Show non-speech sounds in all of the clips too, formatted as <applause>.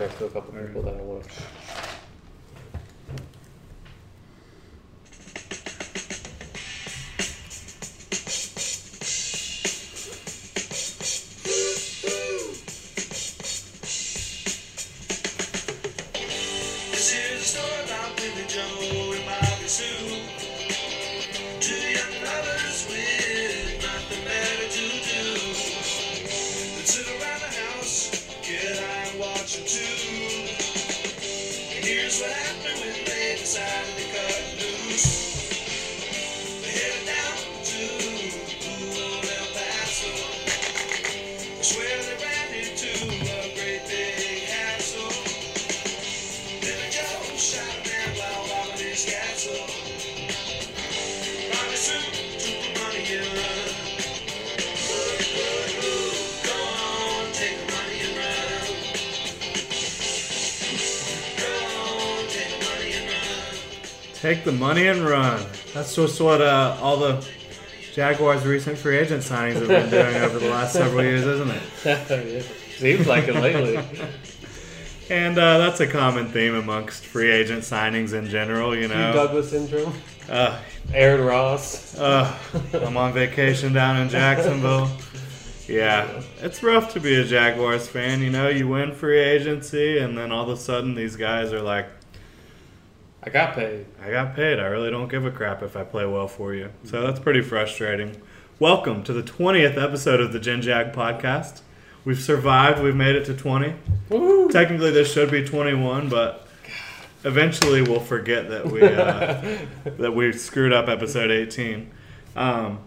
next to a couple people that I want the money and run. That's just what uh, all the Jaguars' recent free agent signings have been doing over the last several years, isn't it? <laughs> Seems like it lately. <laughs> And uh, that's a common theme amongst free agent signings in general, you Hugh know. Douglas syndrome. Uh, Aaron Ross. uh, I'm on vacation down in Jacksonville. Yeah, it's rough to be a Jaguars fan, you know. You win free agency, and then all of a sudden these guys are like, I got paid. I got paid. I really don't give a crap if I play well for you. So that's pretty frustrating. Welcome to the 20th episode of the Gen Jag podcast. We've survived. We've made it to 20. Woo! Technically, this should be 21, but eventually we'll forget that we uh, <laughs> that we screwed up episode 18. Um,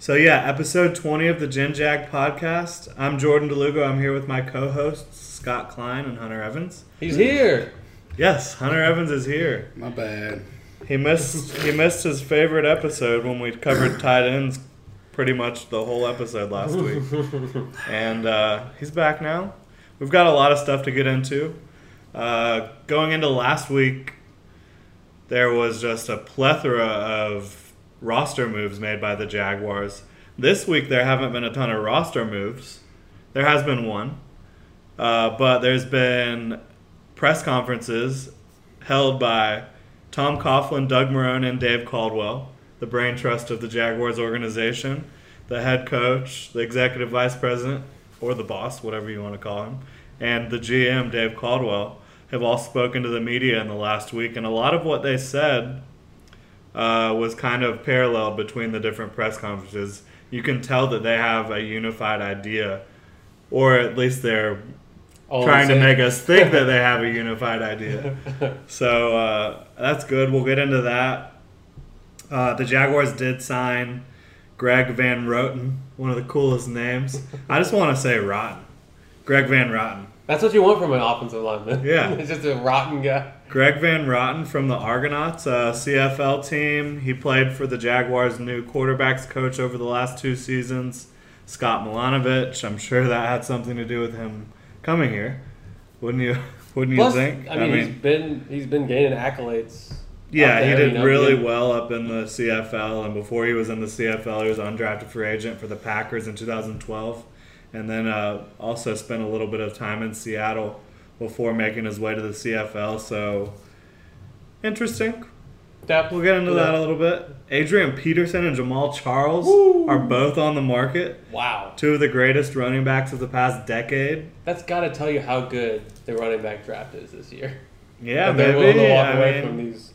so yeah, episode 20 of the Gen Jag podcast. I'm Jordan DeLugo. I'm here with my co-hosts Scott Klein and Hunter Evans. He's here. Yes, Hunter Evans is here. My bad. He missed he missed his favorite episode when we covered tight ends pretty much the whole episode last week. <laughs> And uh, he's back now. We've got a lot of stuff to get into. Uh, going into last week, there was just a plethora of roster moves made by the Jaguars. This week, there haven't been a ton of roster moves. There has been one, uh, but there's been press conferences held by Tom Coughlin, Doug Marrone, and Dave Caldwell, the brain trust of the Jaguars organization, the head coach, the executive vice president, or the boss, whatever you want to call him, and the GM, Dave Caldwell, have all spoken to the media in the last week. And a lot of what they said uh, was kind of parallel between the different press conferences. You can tell that they have a unified idea, or at least they're All trying to make us think that they have a <laughs> unified idea. So uh, that's good. We'll get into that. Uh, the Jaguars did sign Greg Van Roten, one of the coolest names. I just want to say Rotten. Greg Van Rotten. That's what you want from an offensive lineman. Yeah. <laughs> It's just a rotten guy. Greg Van Rotten from the Argonauts, a CFL team. He played for the Jaguars' new quarterbacks coach over the last two seasons, Scott Milanovich. I'm sure that had something to do with him coming here. Wouldn't you? <laughs> Wouldn't you think? I mean, he's been he's been gaining accolades. Yeah, out he did you know, really being- well up in the CFL, and before he was in the CFL, he was undrafted free agent for the Packers in 2012, and then uh, also spent a little bit of time in Seattle before making his way to the CFL. So interesting. Depth. We'll get into that a little bit. Adrian Peterson and Jamaal Charles Woo! are both on the market. Wow, Two of the greatest running backs of the past decade. that's got to tell you how good the running back draft is this year. Yeah, And they're willing to walk I away mean, from these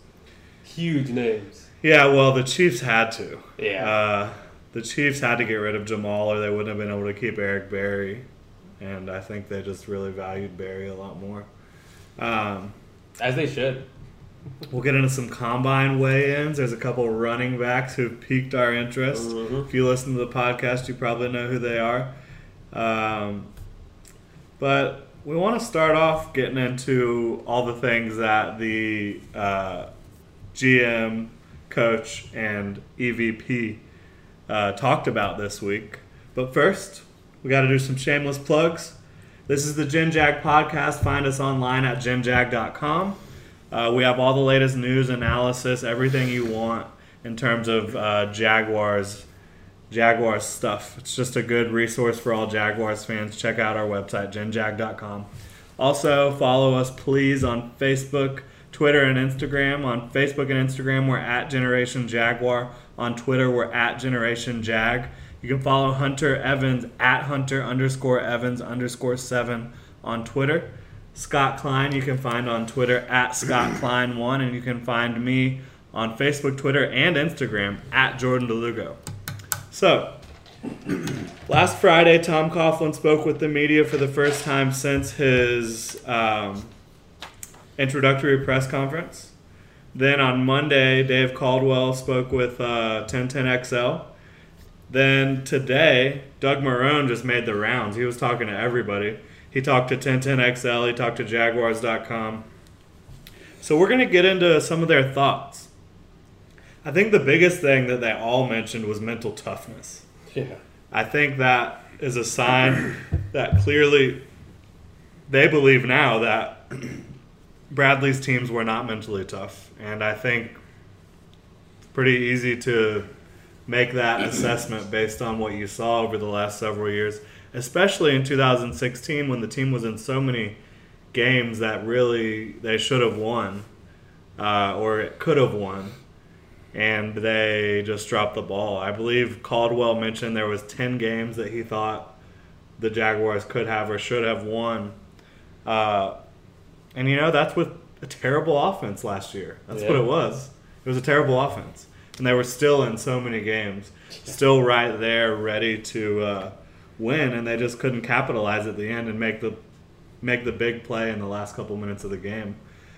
huge names. Yeah, well, the Chiefs had to. Yeah. Uh, the Chiefs had to get rid of Jamal, or they wouldn't have been able to keep Eric Berry. And I think they just really valued Berry a lot more. Um, As they should. We'll get into some combine weigh-ins. There's a couple running backs who've piqued our interest. Mhm. If you listen to the podcast, you probably know who they are. Um, but we want to start off getting into all the things that the uh, GM, coach, and EVP uh, talked about this week. But first, we got to do some shameless plugs. This is the Gen Jag podcast. Find us online at genjag.com. Uh, we have all the latest news, analysis, everything you want in terms of uh, Jaguars, Jaguars stuff. It's just a good resource for all Jaguars fans. Check out our website, genjag.com. Also, follow us please on Facebook, Twitter, and Instagram. On Facebook and Instagram, we're at Generation Jaguar. On Twitter, we're at Generation Jag. You can follow Hunter Evans at Hunter underscore Evans underscore seven on Twitter. Scott Klein, you can find on Twitter at Scott <clears throat> Klein1, and you can find me on Facebook, Twitter, and Instagram at Jordan DeLugo. So, last Friday, Tom Coughlin spoke with the media for the first time since his um, introductory press conference. Then on Monday, Dave Caldwell spoke with uh, 1010XL. Then today, Doug Marrone just made the rounds. He was talking to everybody. He talked to 1010XL, he talked to Jaguars.com. So we're going to get into some of their thoughts. I think the biggest thing that they all mentioned was mental toughness. Yeah. I think that is a sign that clearly they believe now that Bradley's teams were not mentally tough. And I think it's pretty easy to make that assessment based on what you saw over the last several years, especially in 2016 when the team was in so many games that really they should have won uh, or it could have won and they just dropped the ball. I believe Caldwell mentioned there was 10 games that he thought the Jaguars could have or should have won. Uh, and you know that's with a terrible offense last year. That's what it was. It was a terrible offense, and they were still in so many games, still right there, ready to uh, win, and they just couldn't capitalize at the end and make the make the big play in the last couple minutes of the game.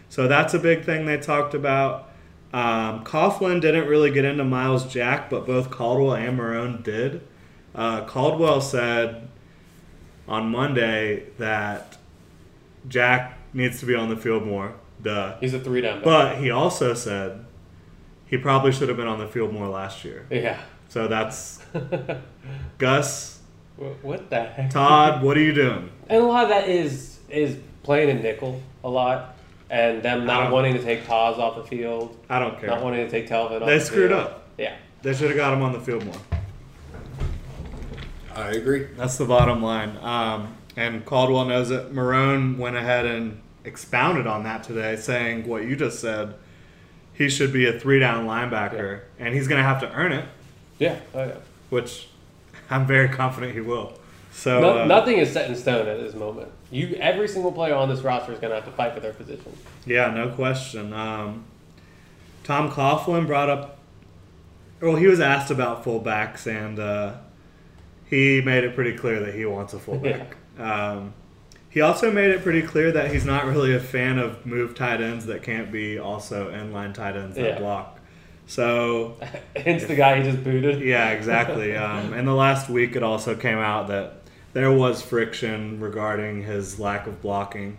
So that's a big thing they talked about. Um, Coughlin didn't really get into Myles Jack, but both Caldwell and Marrone did. Uh, Caldwell said on Monday that Jack needs to be on the field more. Duh. He's a three down. But he also said he probably should have been on the field more last year. yeah. So that's <laughs> Gus, What the heck? Todd, <laughs> what are you doing? And a lot of that is is playing in nickel a lot, and them not wanting to take Paz off the field, I don't care. not wanting to take Telvin off. They the screwed field. up. Yeah. They should have got him on the field more. I agree. That's the bottom line. Um, and Caldwell knows it. Marrone went ahead and expounded on that today, saying what you just said. He should be a three down linebacker, and he's going to have to earn it, Yeah. Oh, yeah. which I'm very confident he will. So No, uh, nothing is set in stone at this moment. You, every single player on this roster is going to have to fight for their position. Yeah, no question. Um, Tom Coughlin brought up. Well, he was asked about fullbacks, and uh, he made it pretty clear that he wants a fullback. <laughs> Um, he also made it pretty clear that he's not really a fan of move tight ends that can't be also inline tight ends that Yeah. block. So <laughs> Hence the guy he just booted. yeah, exactly. <laughs> Um, in the last week, it also came out that there was friction regarding his lack of blocking,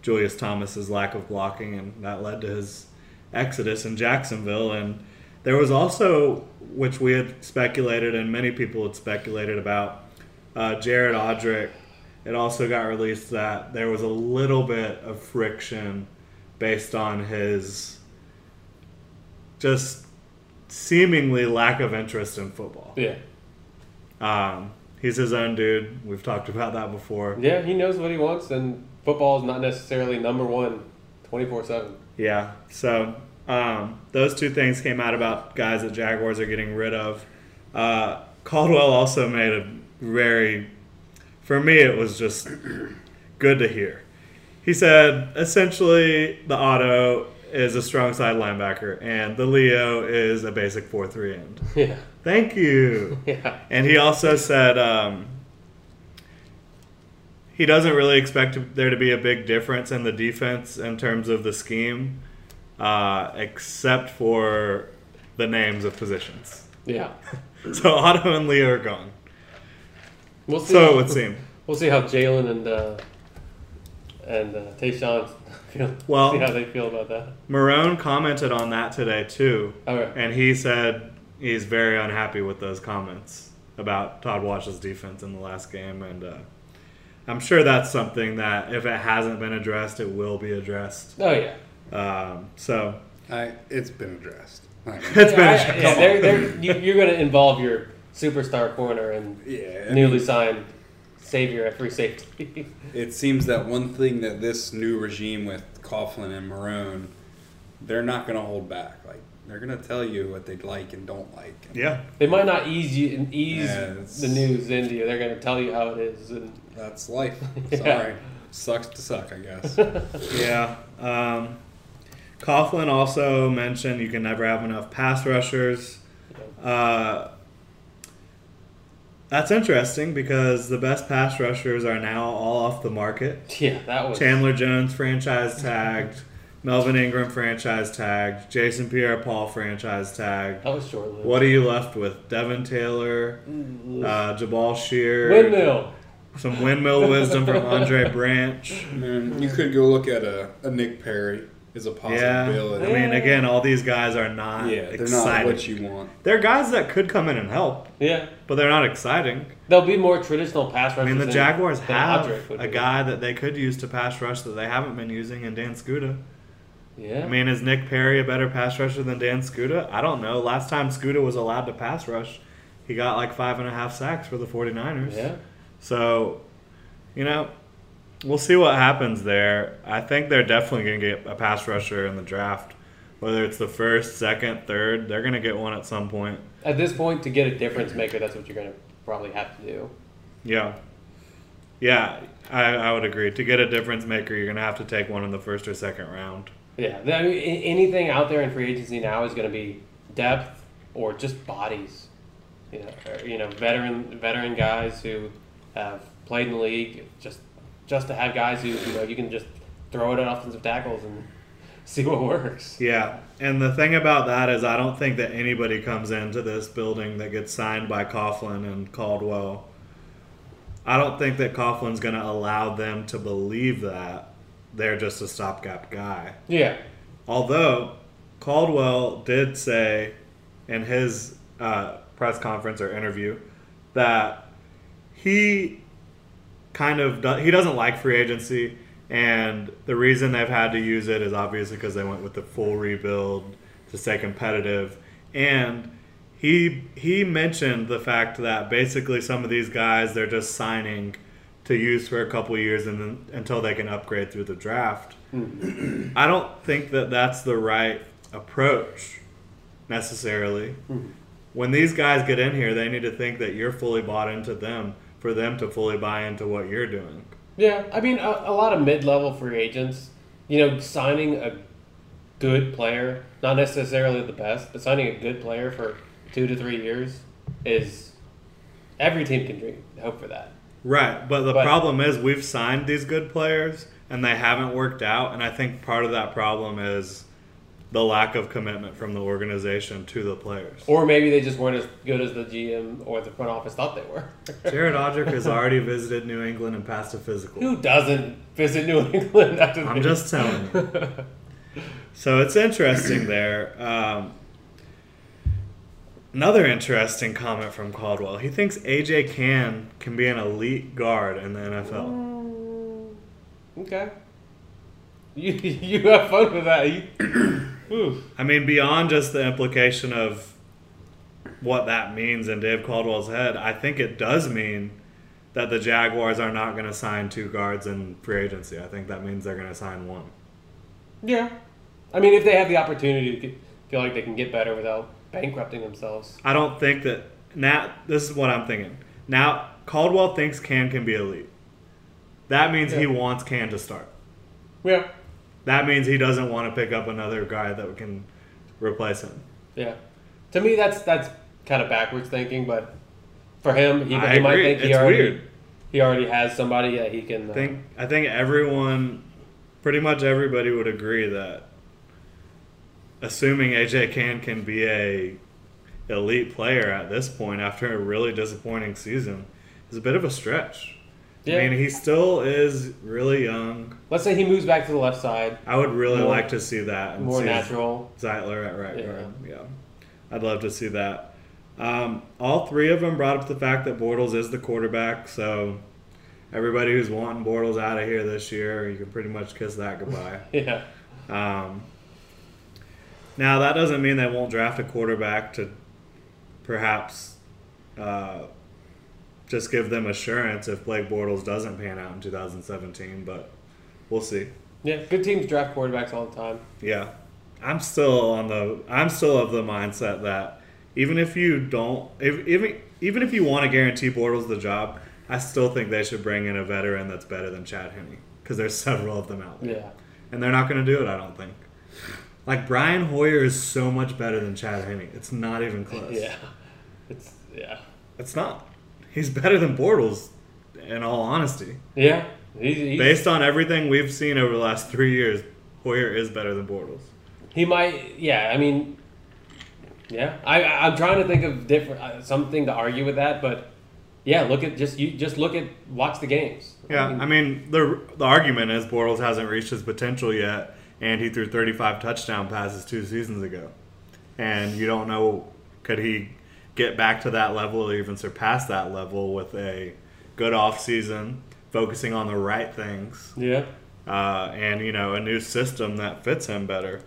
Julius Thomas's lack of blocking, and that led to his exodus in Jacksonville. And there was also, which we had speculated and many people had speculated about, uh, Jared Odrick. It also got released that there was a little bit of friction based on his just seemingly lack of interest in football. Yeah. Um, he's his own dude. We've talked about that before. Yeah, he knows what he wants, and football is not necessarily number one 24 7. Yeah. So um, those two things came out about guys that Jaguars are getting rid of. Uh, Caldwell also made a very, for me, it was just good to hear. He said essentially the auto is a strong side linebacker and the Leo is a basic 4 3 end. Yeah. Thank you. <laughs> Yeah. And he also said um, he doesn't really expect there to be a big difference in the defense in terms of the scheme, uh, except for the names of positions. Yeah. <laughs> So Otto and Leo are gone. We'll see. So how, it would seem. <laughs> We'll see how Jalen and uh, and uh, Tayshawn <laughs> feel. Well- see how they feel about that. Marrone commented on that today too, Okay. and he said he's very unhappy with those comments about Todd Wash's defense in the last game, and uh, I'm sure that's something that if it hasn't been addressed, it will be addressed. Oh yeah. Um, so I, it's been addressed. I mean, it's been I- addressed. yeah, they're, they're, you, you're going to involve your superstar corner and yeah, newly mean, signed savior at free safety. <laughs> It seems that one thing that this new regime with Coughlin and Marrone, they're not going to hold back. Like they're going to tell you what they like and don't like. And Yeah. they might not ease you and ease Yeah, the news into you. They're going to tell you how it is. And That's life. <laughs> Yeah. Sorry, sucks to suck, I guess. <laughs> Yeah. Um, Coughlin also mentioned you can never have enough pass rushers. Uh, that's interesting because the best pass rushers are now all off the market. yeah, that was Chandler Jones franchise tagged, Melvin Ingram franchise tagged, Jason Pierre-Paul franchise tagged. that was short lived. What are you left with? Devin Taylor, uh, Jabaal Sheard, Windmill. some windmill wisdom from <laughs> Andre Branch. Man, you could go look at a, a Nick Perry as a Yeah, possibility. I mean, again, all these guys are not Yeah, they're not what you want. They're guys that could come in and help, Yeah, but they're not exciting. they'll be more traditional pass rushers. I mean, the Jaguars have a guy that they could use to pass rush that they haven't been using in Dan Skuta. Yeah, I mean, is Nick Perry a better pass rusher than Dan Skuta? I don't know. Last time Skuta was allowed to pass rush, he got like five and a half sacks for the 49ers. yeah. So, you know, we'll see what happens there. I think they're definitely going to get a pass rusher in the draft. Whether it's the first, second, third, they're going to get one at some point. At this point, to get a difference maker, that's what you're going to probably have to do. Yeah. Yeah, I, I would agree. To get a difference maker, you're going to have to take one in the first or second round. Yeah, I mean, anything out there in free agency now is going to be depth or just bodies. You know, or, you know, veteran veteran guys who have played in the league. Just just to have guys who you know you can just throw it at offensive tackles and see what works. Yeah, and the thing about that is, I don't think that anybody comes into this building that gets signed by Coughlin and Caldwell. I don't think that Coughlin's going to allow them to believe that they're just a stopgap guy. Yeah, Although Caldwell did say in his uh, press conference or interview that he kind of do- he doesn't like free agency, and the reason they've had to use it is obviously because they went with the full rebuild to stay competitive, and he he mentioned the fact that basically some of these guys they're just signing to use for a couple years and then until they can upgrade through the draft. Hmm. I don't think that that's the right approach necessarily. Hmm. When these guys get in here, they need to think that you're fully bought into them for them to fully buy into what you're doing. yeah. I mean, a, a lot of mid-level free agents, you know, signing a good player, not necessarily the best, but signing a good player for two to three years is every team can dream hope for that. Right, but the But- problem is we've signed these good players and they haven't worked out, and I think part of that problem is the lack of commitment from the organization to the players. Or maybe they just weren't as good as the GM or the front office thought they were. <laughs> Jared Odrick has already visited New England and passed a physical. Who doesn't visit New England <laughs> after I'm just telling you. <laughs> So it's interesting there. Um, another interesting comment from Caldwell. He thinks AJ Cann can be an elite guard in the NFL. Okay. You you have fun with that. You, Ooh. I mean, beyond just the implication of what that means in Dave Caldwell's head, I think it does mean that the Jaguars are not going to sign two guards in free agency. I think that means they're going to sign one. Yeah. I mean, if they have the opportunity to feel like they can get better without bankrupting themselves. I don't think that now. This is what I'm thinking. Now Caldwell thinks Cann can be elite. That means he wants Cann to start. Yeah. That means he doesn't want to pick up another guy that can replace him. Yeah. To me, that's that's kind of backwards thinking, but for him, he, he might think he It's already weird. he already has somebody that he can. Uh, I think I think everyone, pretty much everybody would agree that assuming AJ Cann can be a elite player at this point after a really disappointing season is a bit of a stretch. Yeah. I mean, he still is really young. Let's say he moves back to the left side, I would really More- like to see that. and more see natural. Zeitler at right Yeah. guard. Yeah, I'd love to see that. Um, all three of them brought up the fact that Bortles is the quarterback, so everybody who's wanting Bortles out of here this year, you can pretty much kiss that <laughs> goodbye. Yeah. um, now that doesn't mean they won't draft a quarterback to perhaps uh, just give them assurance if Blake Bortles doesn't pan out in 2017. But we'll see. Yeah, good teams draft quarterbacks all the time. Yeah, I'm still on the. I'm still of the mindset that even if you don't, if, even even if you want to guarantee Bortles the job, I still think they should bring in a veteran that's better than Chad Henne because there's <laughs> several of them out there, Yeah. and they're not going to do it. I don't think. Like Brian Hoyer is so much better than Chad Henne. It's not even close. Yeah. It's yeah. It's not. He's better than Bortles, in all honesty. Yeah. He, he, Based on everything we've seen over the last three years, Hoyer is better than Bortles. he might. Yeah. I mean. Yeah. I I- I'm trying to think of different uh, something to argue with that, but yeah. Look at just you just look at watch the games. Yeah, mean, I mean the the argument is Bortles hasn't reached his potential yet, and he threw 35 touchdown passes two seasons ago, and you don't know could he get back to that level or even surpass that level with a good off season, focusing on the right things, yeah. uh, and you know a new system that fits him better.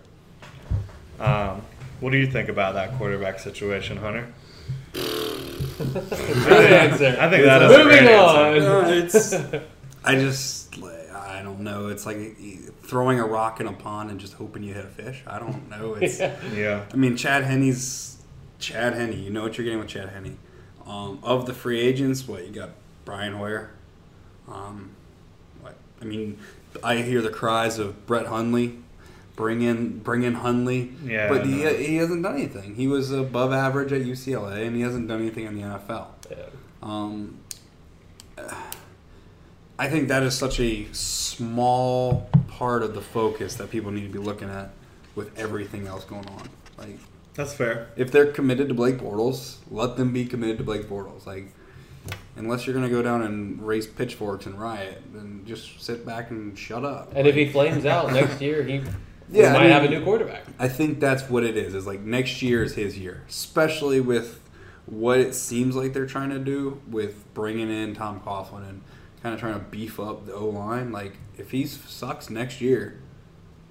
Um, what do you think about that quarterback situation, Hunter? <laughs> Good answer. I think that is a Moving great on. No, it's. <laughs> I just. I don't know. It's like throwing a rock in a pond and just hoping you hit a fish. I don't know. It's. <laughs> Yeah. Yeah, I mean, Chad Henne's Chad Henne. You know what you're getting with Chad Henne. Um, of the free agents, what you got? Brian Hoyer. Um, what? I mean, I hear the cries of Brett Hundley. Bring in, bring in Hundley. Yeah, but he, he hasn't done anything. He was above average at UCLA, and he hasn't done anything in the NFL. Yeah. Um, I think that is such a small part of the focus that people need to be looking at with everything else going on. Like, that's fair. if they're committed to Blake Bortles, let them be committed to Blake Bortles. Like, unless you're going to go down and raise pitchforks and riot, then just sit back and shut up. And if he flames out <laughs> next year, he Yeah, we I might have a new quarterback. I think that's what it is. Is like next year is his year, especially with what it seems like they're trying to do with bringing in Tom Coughlin and kind of trying to beef up the O line. Like if he sucks next year,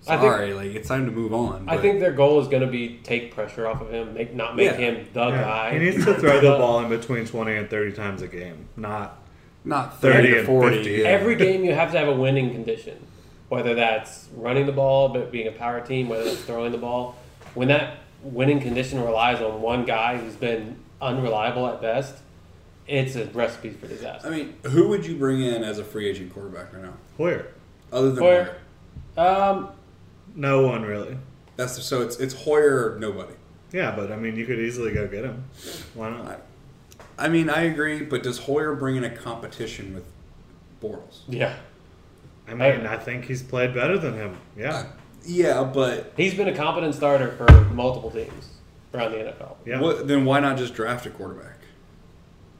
I think- sorry, like it's time to move on. I think their goal is going to be take pressure off of him, make not make Yeah. him the Yeah. guy. He needs to throw the <laughs> ball in between 20 and 30 times a game, not not 30 30 to and 40. 50. yeah. Every <laughs> game you have to have a winning condition, whether that's running the ball, but being a power team, whether that's throwing the ball. When that winning condition relies on one guy who's been unreliable at best, it's a recipe for disaster. I mean, who would you bring in as a free agent quarterback right now, Hoyer. other than Hoyer. Hoyer? Um, No one really. That's so it's it's Hoyer or nobody. Yeah, but I mean, you could easily go get him. Why not? I mean, I agree, but does Hoyer bring in a competition with Bortles? yeah, I mean, I think he's played better than him. Yeah, Yeah, but he's been a competent starter for multiple teams around the NFL. yeah. what, then why not just draft a quarterback?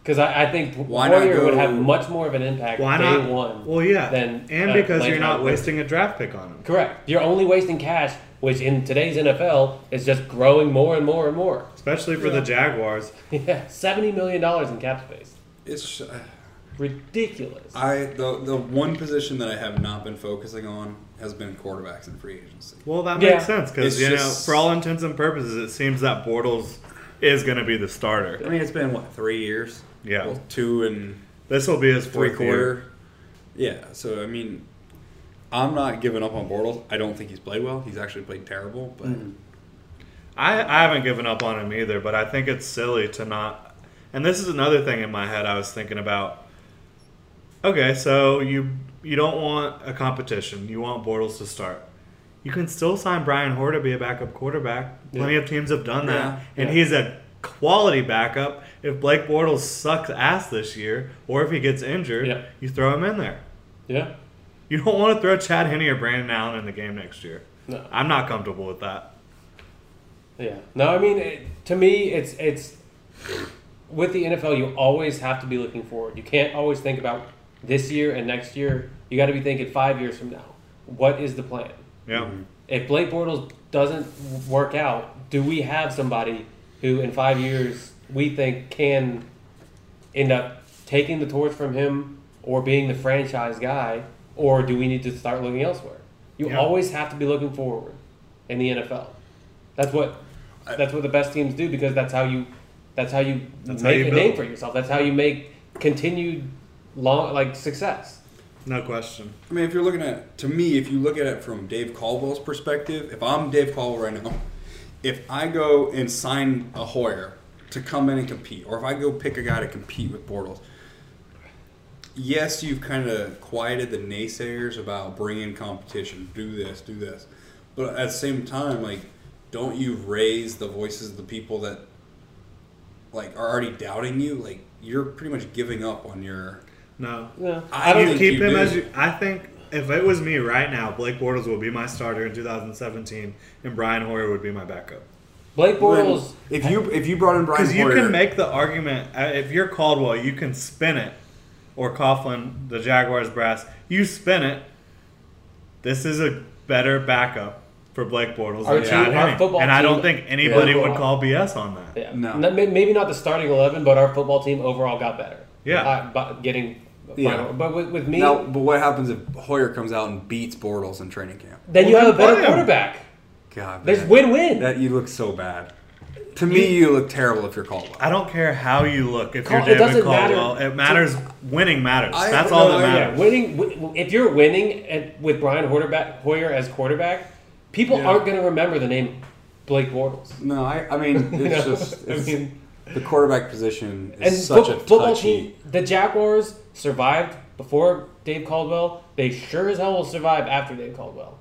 Because I, I think Why not Warrior would have much more of an impact Why day not? one. Well, yeah, than, and uh, because Lane you're not wasting a draft pick on him, Correct. You're only wasting cash, which in today's NFL is just growing more and more and more. especially for the Jaguars. <laughs> Yeah, seventy million dollars in cap space. It's uh, Ridiculous. I the the one position that I have not been focusing on has been quarterbacks in free agency. Well, that Yeah. makes sense because you just- know, for all intents and purposes, it seems that Bortles is going to be the starter. I mean, it's been what three years? Yeah. well, two and This will be his three fourth year. quarter. Yeah, so I mean, I'm not giving up on Bortles. I don't think he's played well. He's actually played terrible, but mm-hmm. I, I haven't given up on him either, but I think it's silly to not. And this is another thing in my head I was thinking about. Okay, so you you don't want a competition. You want Bortles to start. You can still sign Brian Hoyer to be a backup quarterback. Plenty Yeah. of teams have done that, Yeah, and yeah. he's a quality backup. If Blake Bortles sucks ass this year, or if he gets injured, Yeah. you throw him in there. yeah. You don't want to throw Chad Henne or Brandon Allen in the game next year. No. I'm not comfortable with that. Yeah. No, I mean, it, to me, it's it's with the NFL. You always have to be looking forward. You can't always think about this year and next year. You got to be thinking five years from now. What is the plan? Yeah. If Blake Bortles doesn't work out, do we have somebody who in five years we think can end up taking the torch from him or being the franchise guy, or do we need to start looking elsewhere? You Yeah. always have to be looking forward in the NFL. That's what I- that's what the best teams do because that's how you that's how you That's how make you a build. name for yourself. That's how you make continued long like success. No question. I mean, if you're looking at, to me, if you look at it from Dave Caldwell's perspective, if I'm Dave Caldwell right now, if I go and sign a Hoyer to come in and compete, or if I go pick a guy to compete with Bortles, yes, you've kind of quieted the naysayers about bringing competition, do this, do this, but at the same time, like, don't you raise the voices of the people that like are already doubting you? Like, you're pretty much giving up on your. No. Yeah. I I don't think keep you him do. as you, I think if it was me right now, Blake Bortles would be my starter in 2017, and Brian Hoyer would be my backup. Blake Bortles. if you if you brought in Brian Because you Hoyer, can make the argument uh, if you're Caldwell, you can spin it, or Coughlin, the Jaguars brass, you spin it. This is a better backup for Blake Bortles Our than Chad team- our Henne. football and I don't think anybody would call BS on that. Yeah. No. Maybe not the starting eleven, but our football team overall got better. Yeah. Uh, but getting. Yeah. But with, with me, Now, but what happens if Hoyer comes out and beats Bortles in training camp? then you Well, have a better quarterback. God, There's win-win. That you look so bad. To me, you look terrible if you're Caldwell. I don't care how you look. If Cal- you're it David doesn't matter. Caldwell, it matters. winning matters. I- That's no, all that I- Yeah, matters. winning. w- If you're winning at, with Brian Hoyer, Hoyer as quarterback, people Yeah. aren't going to remember the name Blake Bortles. No, I, I mean <laughs> it's know? just I mean, the quarterback position and is such fo- a football touchy. team. The Jaguars survived before Dave Caldwell. They sure as hell will survive after Dave Caldwell.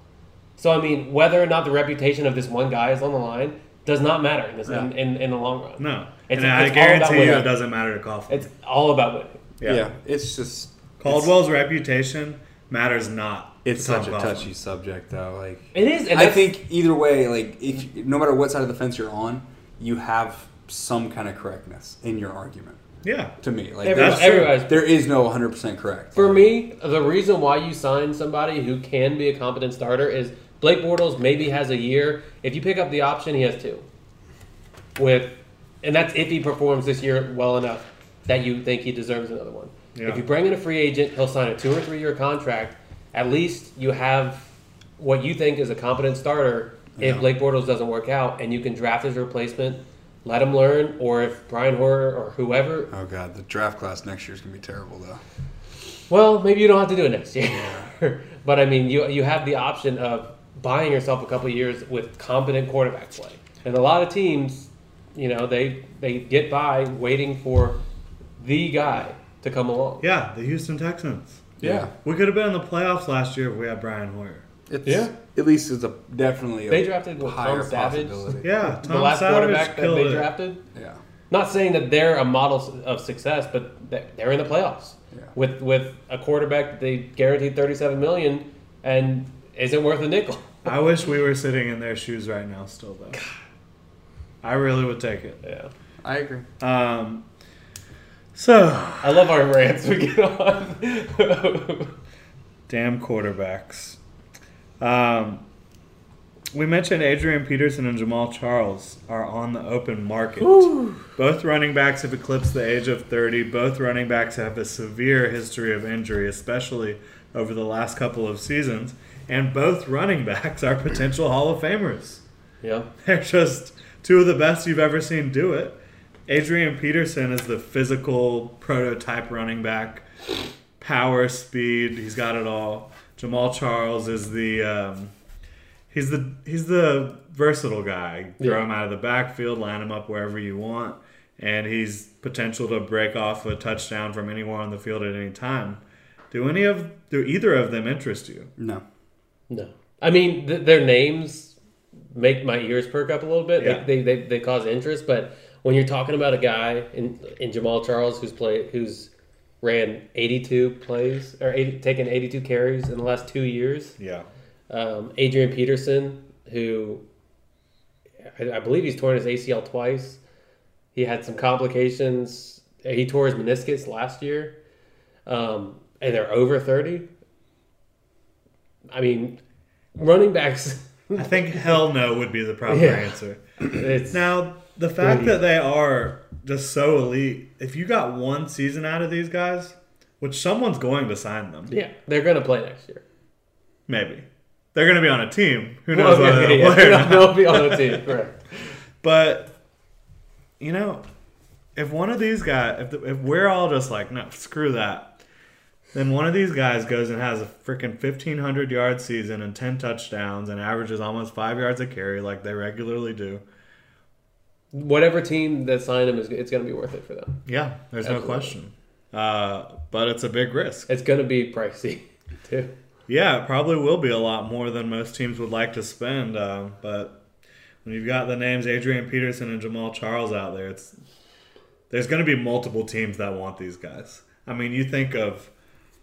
So I mean, whether or not the reputation of this one guy is on the line does not matter in this in, in, in the long run. No, It's- and I it's all about guarantee you it doesn't matter to Coughlin. It's all about winning. Yeah. it's just Caldwell's reputation matters not. It's such a Coughlin. touchy subject, though. Like It is, and I think either way, like if no matter what side of the fence you're on, you have some kind of correctness in your argument. Yeah, To me, like Every- there's- That's true. everybody's there is no 100 percent correct. For me, the reason why you sign somebody who can be a competent starter is Blake Bortles maybe has a year. If you pick up the option, he has two. With, and that's if he performs this year well enough that you think he deserves another one. Yeah. If you bring in a free agent, he'll sign a two or three year contract. At least you have what you think is a competent starter. If Yeah. Blake Bortles doesn't work out, and you can draft his replacement, let him learn. Or if Brian Hoyer or whoever oh god, the draft class next year is gonna be terrible, though. Well, maybe you don't have to do it next year. <laughs> but I mean, you you have the option of buying yourself a couple of years with competent quarterback play. And a lot of teams, you know, they they get by waiting for the guy to come along. yeah, the Houston Texans. Yeah. We could have been in the playoffs last year if we had Brian Hoyer. It's, Yeah. At least it's a definitely a They drafted what, higher Tom Savage? possibility. Yeah, the Tom last Savage quarterback that killed they it. drafted. Yeah. Not saying that they're a model of success, but they- they're in the playoffs Yeah. with with a quarterback that they guaranteed thirty seven million and isn't worth a nickel. I wish we were sitting in their shoes right now, still though. I really would take it. Yeah. I agree. Um, so I love our rants we get on. <laughs> damn quarterbacks. Um, we mentioned Adrian Peterson and Jamaal Charles are on the open market. Both running backs have eclipsed the age of 30. Both running backs have a severe history of injury, especially over the last couple of seasons. And both running backs are potential Hall of Famers. yeah. They're just two of the best you've ever seen do it. Adrian Peterson is the physical prototype running back, power, speed. He's got it all. Jamaal Charles is the um, he's the he's the versatile guy. Throw Yeah. him out of the backfield, line him up wherever you want, and he's potential to break off a touchdown from anywhere on the field at any time. Do any of do either of them interest you? No. No. I mean, th- their names make my ears perk up a little bit. Yeah. They, they, they, they cause interest, but when you're talking about a guy in, in Jamaal Charles who's play who's ran 82 plays or 80, taken 82 carries in the last two years, Yeah. um, Adrian Peterson who I, I believe he's torn his ACL twice. He had some complications. He tore his meniscus last year, um, and they're over 30. I mean, running backs. I think hell no would be the proper <laughs> Yeah. answer. It's Now, the fact that they are just so elite, if you got one season out of these guys, which someone's going to sign them, yeah, they're gonna play next year. maybe. They're going to be on a team. Who knows Well, whether yeah, they'll <laughs> play or yeah, not. they'll be on the team, <laughs> right? But, you know, if one of these guys, if, the, if we're all just like, no, screw that, then one of these guys goes and has a freaking 1,500 yard season and 10 touchdowns and averages almost five yards a carry like they regularly do. Whatever team that signed him is it's going to be worth it for them. Yeah, there's no question. Uh, but it's a big risk. It's going to be pricey <laughs> too. Yeah, it probably will be a lot more than most teams would like to spend. Uh, but when you've got the names Adrian Peterson and Jamaal Charles out there, it's there's going to be multiple teams that want these guys. I mean, you think of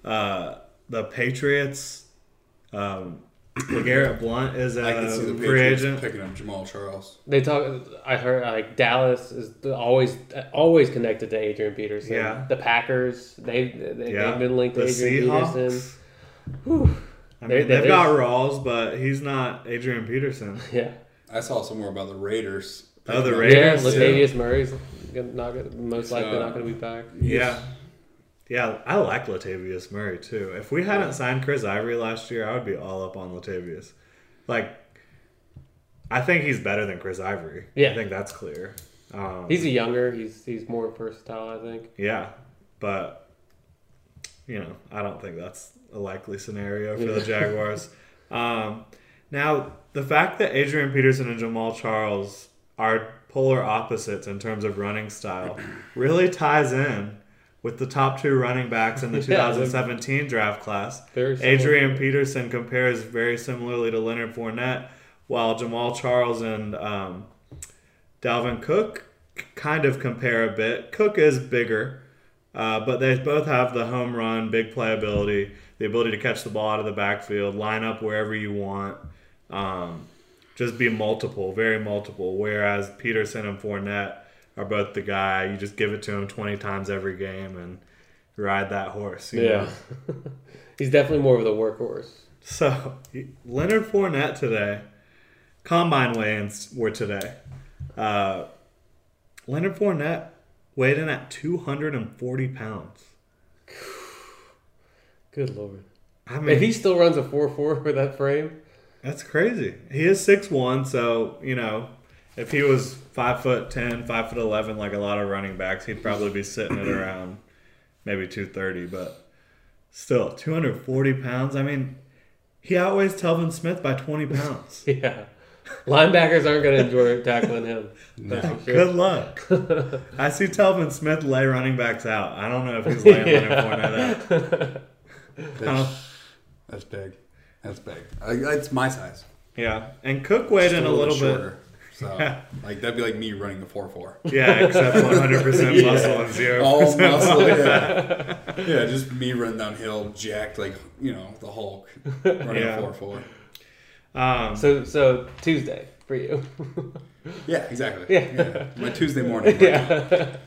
uh, the Patriots. Um, Garrett Blount is I can see the a free Patriots agent. picking up Jamaal Charles. They talk. I heard like Dallas is always always connected to Adrian Peterson. Yeah. The Packers they, they Yeah, they've been linked to the Adrian Peterson. Whew. I They- mean, they- they've got Rawls, but he's not Adrian Peterson. <laughs> Yeah. I saw somewhere about the Raiders. Oh, the Raiders, yeah, too. Latavius Murray's not gonna, most likely So- not going to be back. Yeah. Yeah, I like Latavius Murray too. If we hadn't signed Chris Ivory last year, I would be all up on Latavius. Like, I think he's better than Chris Ivory. Yeah. I think that's clear. Um, He's a younger. He's he's more versatile. I think. yeah, but you know, I don't think that's a likely scenario for the Jaguars. <laughs> um, now, the fact that Adrian Peterson and Jamaal Charles are polar opposites in terms of running style really ties in with the top two running backs in the <laughs> Yeah, 2017 draft class. Adrian Peterson compares very similarly to Leonard Fournette, while Jamaal Charles and um, Dalvin Cook kind of compare a bit. Cook is bigger, uh, but they both have the home run, big playability, the ability to catch the ball out of the backfield, line up wherever you want, um, just be multiple, very multiple. Whereas Peterson and Fournette are both the guy you just give it to him 20 times every game and ride that horse. Yeah. <laughs> he's definitely more of the workhorse. So Leonard Fournette today, combine weigh-ins were today. Uh, Leonard Fournette weighed in at 240 pounds. <sighs> Good lord. I mean, If he still runs a four four <laughs> with that frame, that's crazy. He is six one, so you know, if he was five foot 10, 5 foot 11, like a lot of running backs, he'd probably be sitting at around maybe 230. But still, 240 pounds. I mean, he outweighs Telvin Smith by 20 pounds. <laughs> yeah, linebackers aren't going to enjoy tackling him. That's for sure. Good luck. <laughs> I see Telvin Smith lay running backs out. I don't know if he's laying Leonard Fournette out. That's, that's big. That's big. I, that's my size. Yeah, and Cook weighed in a little bit. shorter. So, <laughs> like that'd be like me running the four four. Yeah, except <laughs> 100% muscle and 0% All <laughs> muscle, yeah. yeah, just me running downhill, jacked like you know the Hulk, running Yeah. a four four. Um, So so Tuesday for you. Yeah, exactly. Yeah. my Tuesday morning. yeah.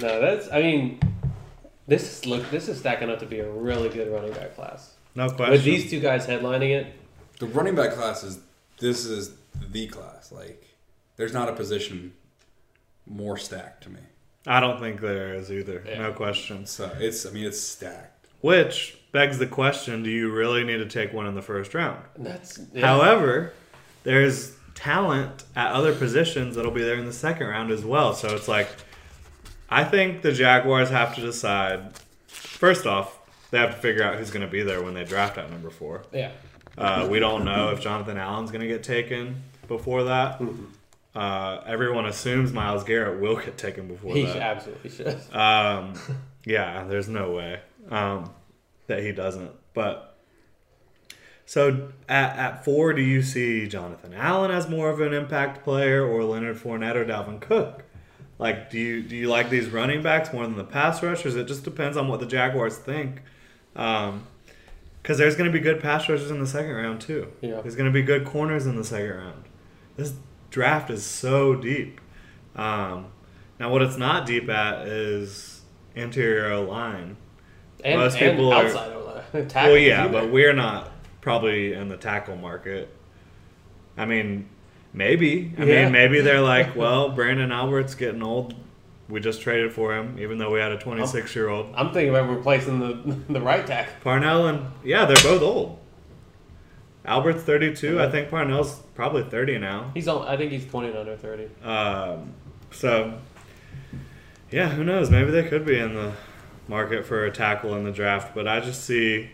no, that's. I mean, this is look. This is stacking up to be a really good running back class. no question. With these two guys headlining it, The running back class is this is the class. Like, there's not a position more stacked to me. I don't think there is either. Yeah. No question. So it's I mean it's stacked. Which begs the question do you really need to take one in the first round? that's. Yeah. However, there's talent at other positions that'll be there in the second round as well. So it's like, I think the Jaguars have to decide. First off, they have to figure out who's going to be there when they draft at number four. Yeah. Uh, we don't know if Jonathan Allen's going to get taken before that. Uh, everyone assumes Myles Garrett will get taken before He that. He absolutely should. Um, <laughs> yeah, there's no way um, that he doesn't. But so at, at four, do you see Jonathan Allen as more of an impact player, or Leonard Fournette, or Dalvin Cook? Like, do you do you like these running backs more than the pass rushers? It just depends on what the Jaguars think. Um, because there's going to be good pass rushers in the second round too. Yeah. There's going to be good corners in the second round. This draft is so deep. Um, now, what it's not deep at is interior line. And, Most and people are- outside of <laughs> that. Well, yeah, but we're not probably in the tackle market. I mean, maybe. I Yeah. mean, maybe they're <laughs> like, well, Branden Albert's getting old. We just traded for him, even though we had a 26 year old. I'm thinking about replacing the <laughs> the right tackle. Parnell and yeah, they're both old. Albert's 32. I think Parnell's probably 30 now. He's on. I think he's 20 and under 30. Um, so yeah, who knows? Maybe they could be in the market for a tackle in the draft, but I just see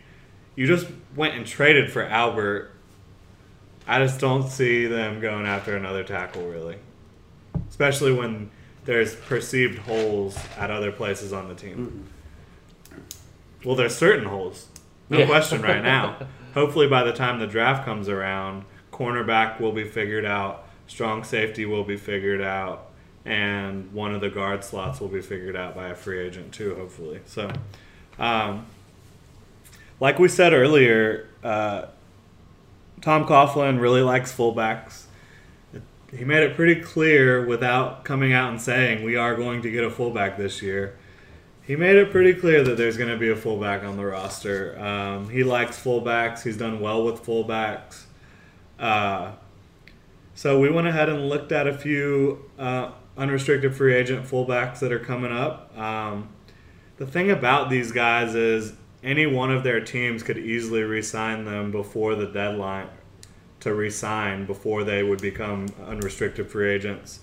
you just went and traded for Albert. I just don't see them going after another tackle really, especially when there's perceived holes at other places on the team. Well, there's certain holes, no Yeah. question. Right <laughs> now, hopefully by the time the draft comes around, cornerback will be figured out, strong safety will be figured out, and one of the guard slots will be figured out by a free agent too. Hopefully, so. Um, like we said earlier, uh, Tom Coughlin really likes fullbacks. He made it pretty clear without coming out and saying we are going to get a fullback this year. He made it pretty clear that there's going to be a fullback on the roster. Um, he likes fullbacks. He's done well with fullbacks. Uh, so we went ahead and looked at a few uh, unrestricted free agent fullbacks that are coming up. Um, the thing about these guys is any one of their teams could easily re-sign them before the deadline to re-sign before they would become unrestricted free agents.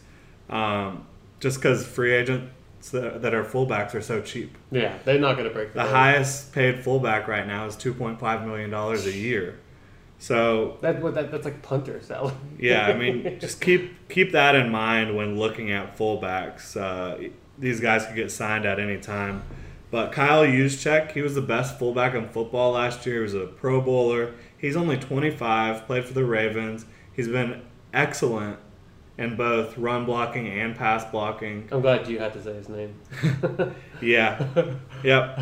Um, just because free agents that, that are fullbacks are so cheap. Yeah, they're not going to break the, The highest paid fullback right now is two point five million dollars a year. So That, what, that that's like punter salary. yeah, I mean, <laughs> just keep keep that in mind when looking at fullbacks. Uh, these guys could get signed at any time. But Kyle Juszczyk, he was the best fullback in football last year. He was a Pro Bowler. He's only 25, played for the Ravens. He's been excellent in both run blocking and pass blocking. I'm glad you had to say his name. <laughs> Yeah. Yep.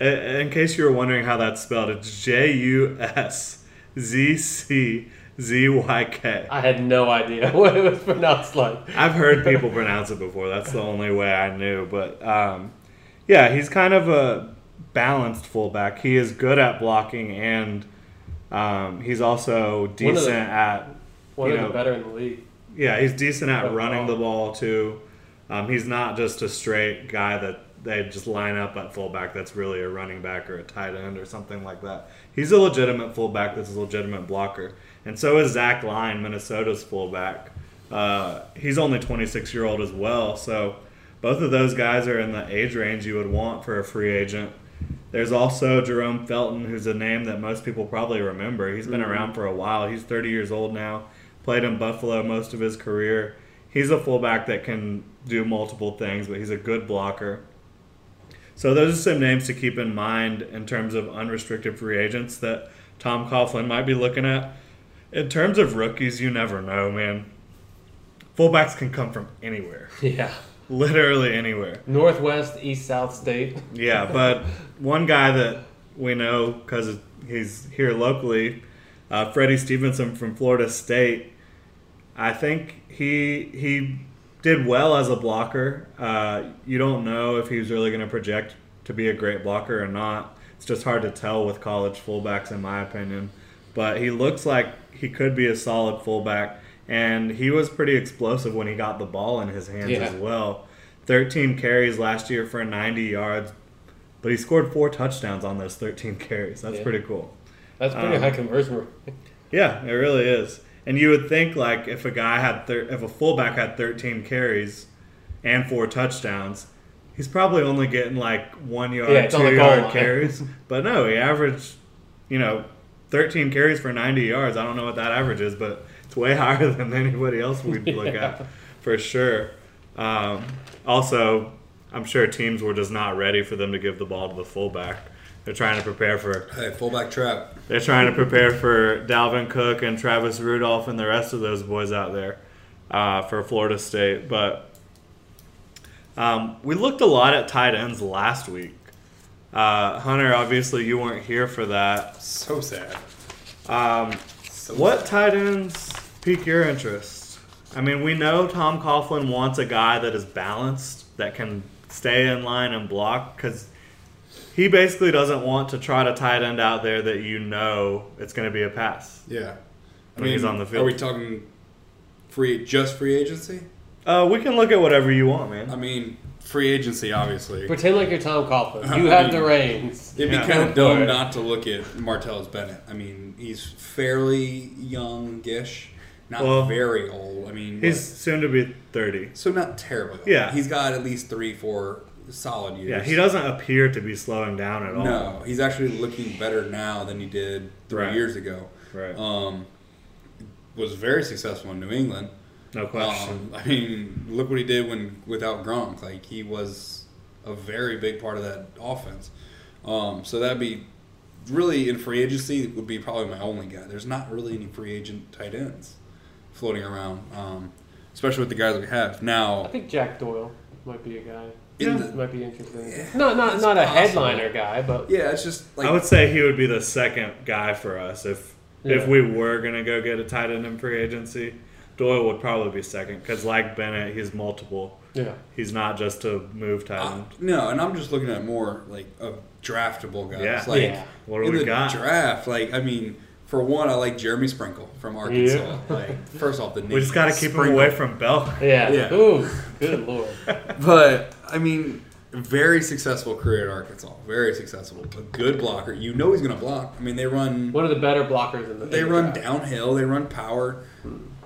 In case you were wondering how that's spelled, it's J U S Z C Z Y K. I had no idea <laughs> what it was pronounced like. I've heard people pronounce it before. That's the only way I knew. But um, yeah, he's kind of a balanced fullback. He is good at blocking, and um, he's also One decent the- at One You of know, the better in the league. yeah. He's decent at Good running ball. the ball too. Um, he's not just a straight guy that they just line up at fullback. That's really a running back or a tight end or something like that. He's a legitimate fullback. That's a legitimate blocker, and so is Zach Line, Minnesota's fullback. Uh, he's only 26 year old as well, so both of those guys are in the age range you would want for a free agent. There's also Jerome Felton, who's a name that most people probably remember. He's been mm-hmm. around for a while. He's 30 years old now. Played in Buffalo most of his career. He's a fullback that can do multiple things, but he's a good blocker. So those are some names to keep in mind in terms of unrestricted free agents that Tom Coughlin might be looking at. In terms of rookies, you never know, man. Fullbacks can come from anywhere, <laughs> Yeah. <laughs> literally anywhere. Northwest, East, South State. Yeah, <laughs> but one guy that we know because he's here locally, uh, Freddie Stevenson from Florida State. I think he he did well as a blocker. Uh, you don't know if he's really going to project to be a great blocker or not. It's just hard to tell with college fullbacks, in my opinion. But he looks like he could be a solid fullback, and he was pretty explosive when he got the ball in his hands Yeah. as well. 13 carries last year for 90 yards, but he scored four touchdowns on those 13 <laughs> carries. That's Yeah. pretty cool. That's pretty Um, high conversion rate. Yeah, it really is. And you would think like if a guy had thir- if a fullback had 13 carries and four touchdowns, he's probably only getting like one yard, Yeah, on two yard carries. <laughs> But no, he averaged, you know, 13 carries for 90 yards. I don't know what that average is, but it's way <laughs> higher than anybody else we'd look at for sure. Um, also, I'm sure teams were just not ready for them to give the ball to the fullback. They're trying to prepare for Hey, fullback trap. they're trying to prepare for Dalvin Cook and Travis Rudolph and the rest of those boys out there uh, for Florida State. But um, we looked a lot at tight ends last week. Uh, Hunter, obviously you weren't here for that. So sad. Um, So what tight ends pique your interest? I mean, we know Tom Coughlin wants a guy that is balanced, that can stay in line and block, because he basically doesn't want to try to tight end out there that you know it's going to be a pass. Yeah. When he's on the field. Are we talking free just free agency? Uh, we can look at whatever you want, man. I mean, free agency, obviously. Pretend like you're Tom Coughlin. <laughs> You I have mean- the reins. It'd be Yeah. kind of dumb not to look at Martellus Bennett. I mean, he's fairly youngish. Not Well, very old. I mean, He's what- soon to be 30. so not terribly. Old. Yeah. he's got at least three, four solid years. Yeah, he doesn't appear to be slowing down at all. No, he's actually looking better now than he did three Right. years ago. Right. Um, was very successful in New England. No question. Um, I mean, look what he did when without Gronk. Like he was a very big part of that offense. Um, so that'd be really in free agency would be probably my only guy. There's not really any free agent tight ends floating around, um, especially with the guys we have now. I think Jack Doyle might be a guy. In Yeah. the, Might be interesting. Yeah, no, not not a possible. headliner guy, but yeah, it's just like I would say he would be the second guy for us if Yeah. if we were gonna go get a tight end in free agency. Doyle would probably be second because, like Bennett, he's multiple. yeah. He's not just a move tight uh, end. no, and I'm just looking at more like a draftable guy. Yeah. Like Yeah. What do in we the got? draft, like I mean, for one, I like Jeremy Sprinkle from Arkansas. Yeah. Like first off, the name we just got to keep him away from Bell. Yeah. Yeah. Ooh, good lord. <laughs> But I mean, very successful career at Arkansas. Very successful. A good blocker. You know he's going to block. I mean, they run One of the better blockers in the. they run draft. downhill. They run power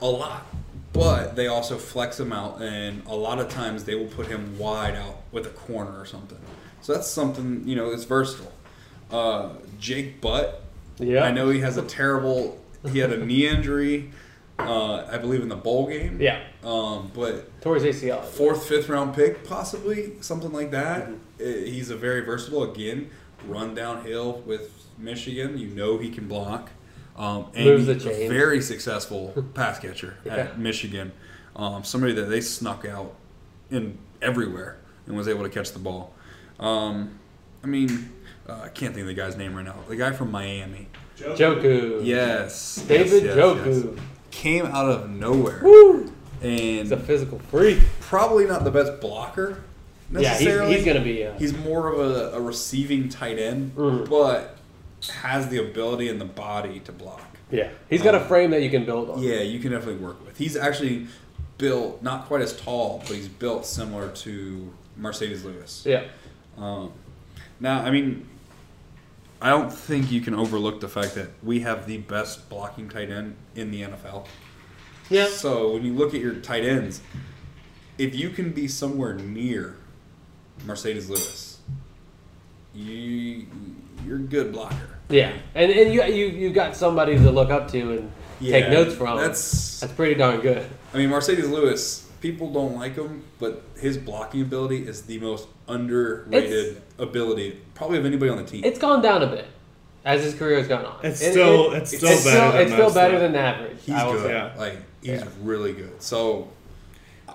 a lot. But they also flex him out, and a lot of times they will put him wide out with a corner or something. So that's something you know. It's versatile. Uh, Jake Butt. Yeah. I know he has a terrible. He had a knee injury. Uh, I believe in the bowl game. Yeah. Um, but Towards ACL. fourth, fifth round pick, possibly something like that. Mm-hmm. Uh, He's a very versatile. Again, run downhill with Michigan. You know he can block. Um, and Moves he's a very successful <laughs> pass catcher Yeah. at Michigan. Um, somebody that they snuck out in everywhere and was able to catch the ball. Um, I mean, uh, I can't think of the guy's name right now. The guy from Miami. Njoku. Yes, David yes, yes, Njoku. yes. came out of nowhere Woo. and He's a physical freak. probably not the best blocker Yeah, he's, he's gonna be. Uh, He's more of a, a receiving tight end, Mhm. but has the ability and the body to block. yeah, he's got a Um, frame that you can build on. Yeah, you can definitely work with. He's actually built not quite as tall, but he's built similar to Marcedes Lewis. Yeah. Um, now, I mean, I don't think you can overlook the fact that we have the best blocking tight end in the NFL. Yeah. So when you look at your tight ends, if you can be somewhere near Marcedes Lewis, you you're a good blocker. Yeah, and and you you you got somebody to look up to and take notes from. That's that's pretty darn good. I mean Marcedes Lewis. People don't like him, but his blocking ability is the most underrated ability probably of anybody on the team. It's gone down a bit as his career has gone on. It's It- still it- it's it's still it's better still, than it's still better though. than average. He's I good. say. Yeah. Like he's Yeah. really good. So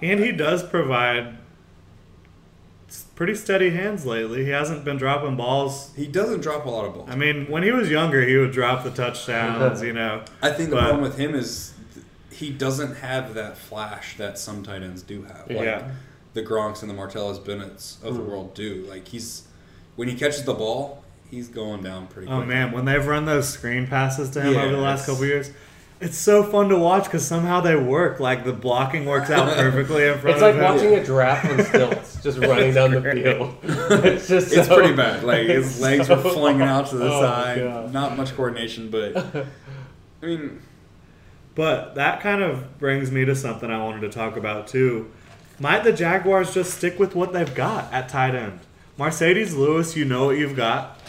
And he does provide pretty steady hands lately. He hasn't been dropping balls. he doesn't drop a lot of balls. I mean, when he was younger, he would drop the touchdowns, you know. I think the But- problem with him is th- he doesn't have that flash that some tight ends do have. Like Yeah. the Gronks and the Martellus Bennetts of the Mm. world do. Like he's when he catches the ball, he's going down pretty quick. Oh man, when they've run those screen passes to him Yeah, over the last couple years, it's so fun to watch because somehow they work. Like the blocking works out <laughs> perfectly in front of him. It's like of him. watching a giraffe on stilts, <laughs> just running down the field. <laughs> It's just It's so- pretty bad. Like his legs so- were flinging out to the Oh, side. Not much coordination, but I mean, But that kind of brings me to something I wanted to talk about too. Might the Jaguars just stick with what they've got at tight end? Marcedes Lewis, you know what you've got.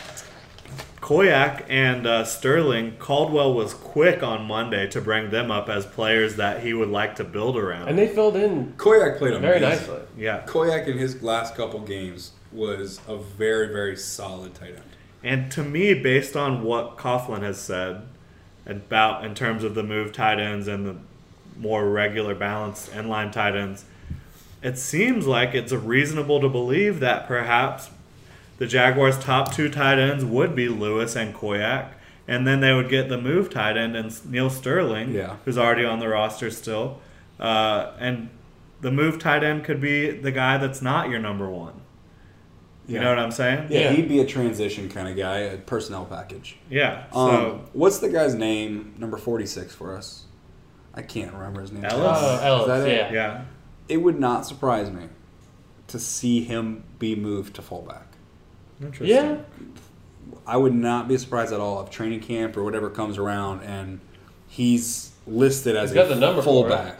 Koyack and uh, Sterling, Caldwell was quick on Monday to bring them up as players that he would like to build around. And they filled in Koyack played a very amazing. nicely. yeah. Koyack in his last couple games was a very very solid tight end. And to me, based on what Coughlin has said about in terms of the move tight ends and the more regular balanced inline tight ends, it seems like it's reasonable to believe that perhaps the Jaguars' top two tight ends would be Lewis and Koyack, and then they would get the move tight end and Neal Sterling, Yeah. who's already on the roster still, uh, and the move tight end could be the guy that's not your number one. You know what I'm saying? Yeah, Yeah. he'd be a transition kind of guy, a personnel package. Yeah. So Um, what's the guy's name? Number forty-six for us. I can't remember his name. Ellis? Oh, Ellis, Is that it? yeah. yeah. It would not surprise me to see him be moved to fullback. Interesting. Yeah. I would not be surprised at all if training camp or whatever comes around and he's listed as He's got a the number fullback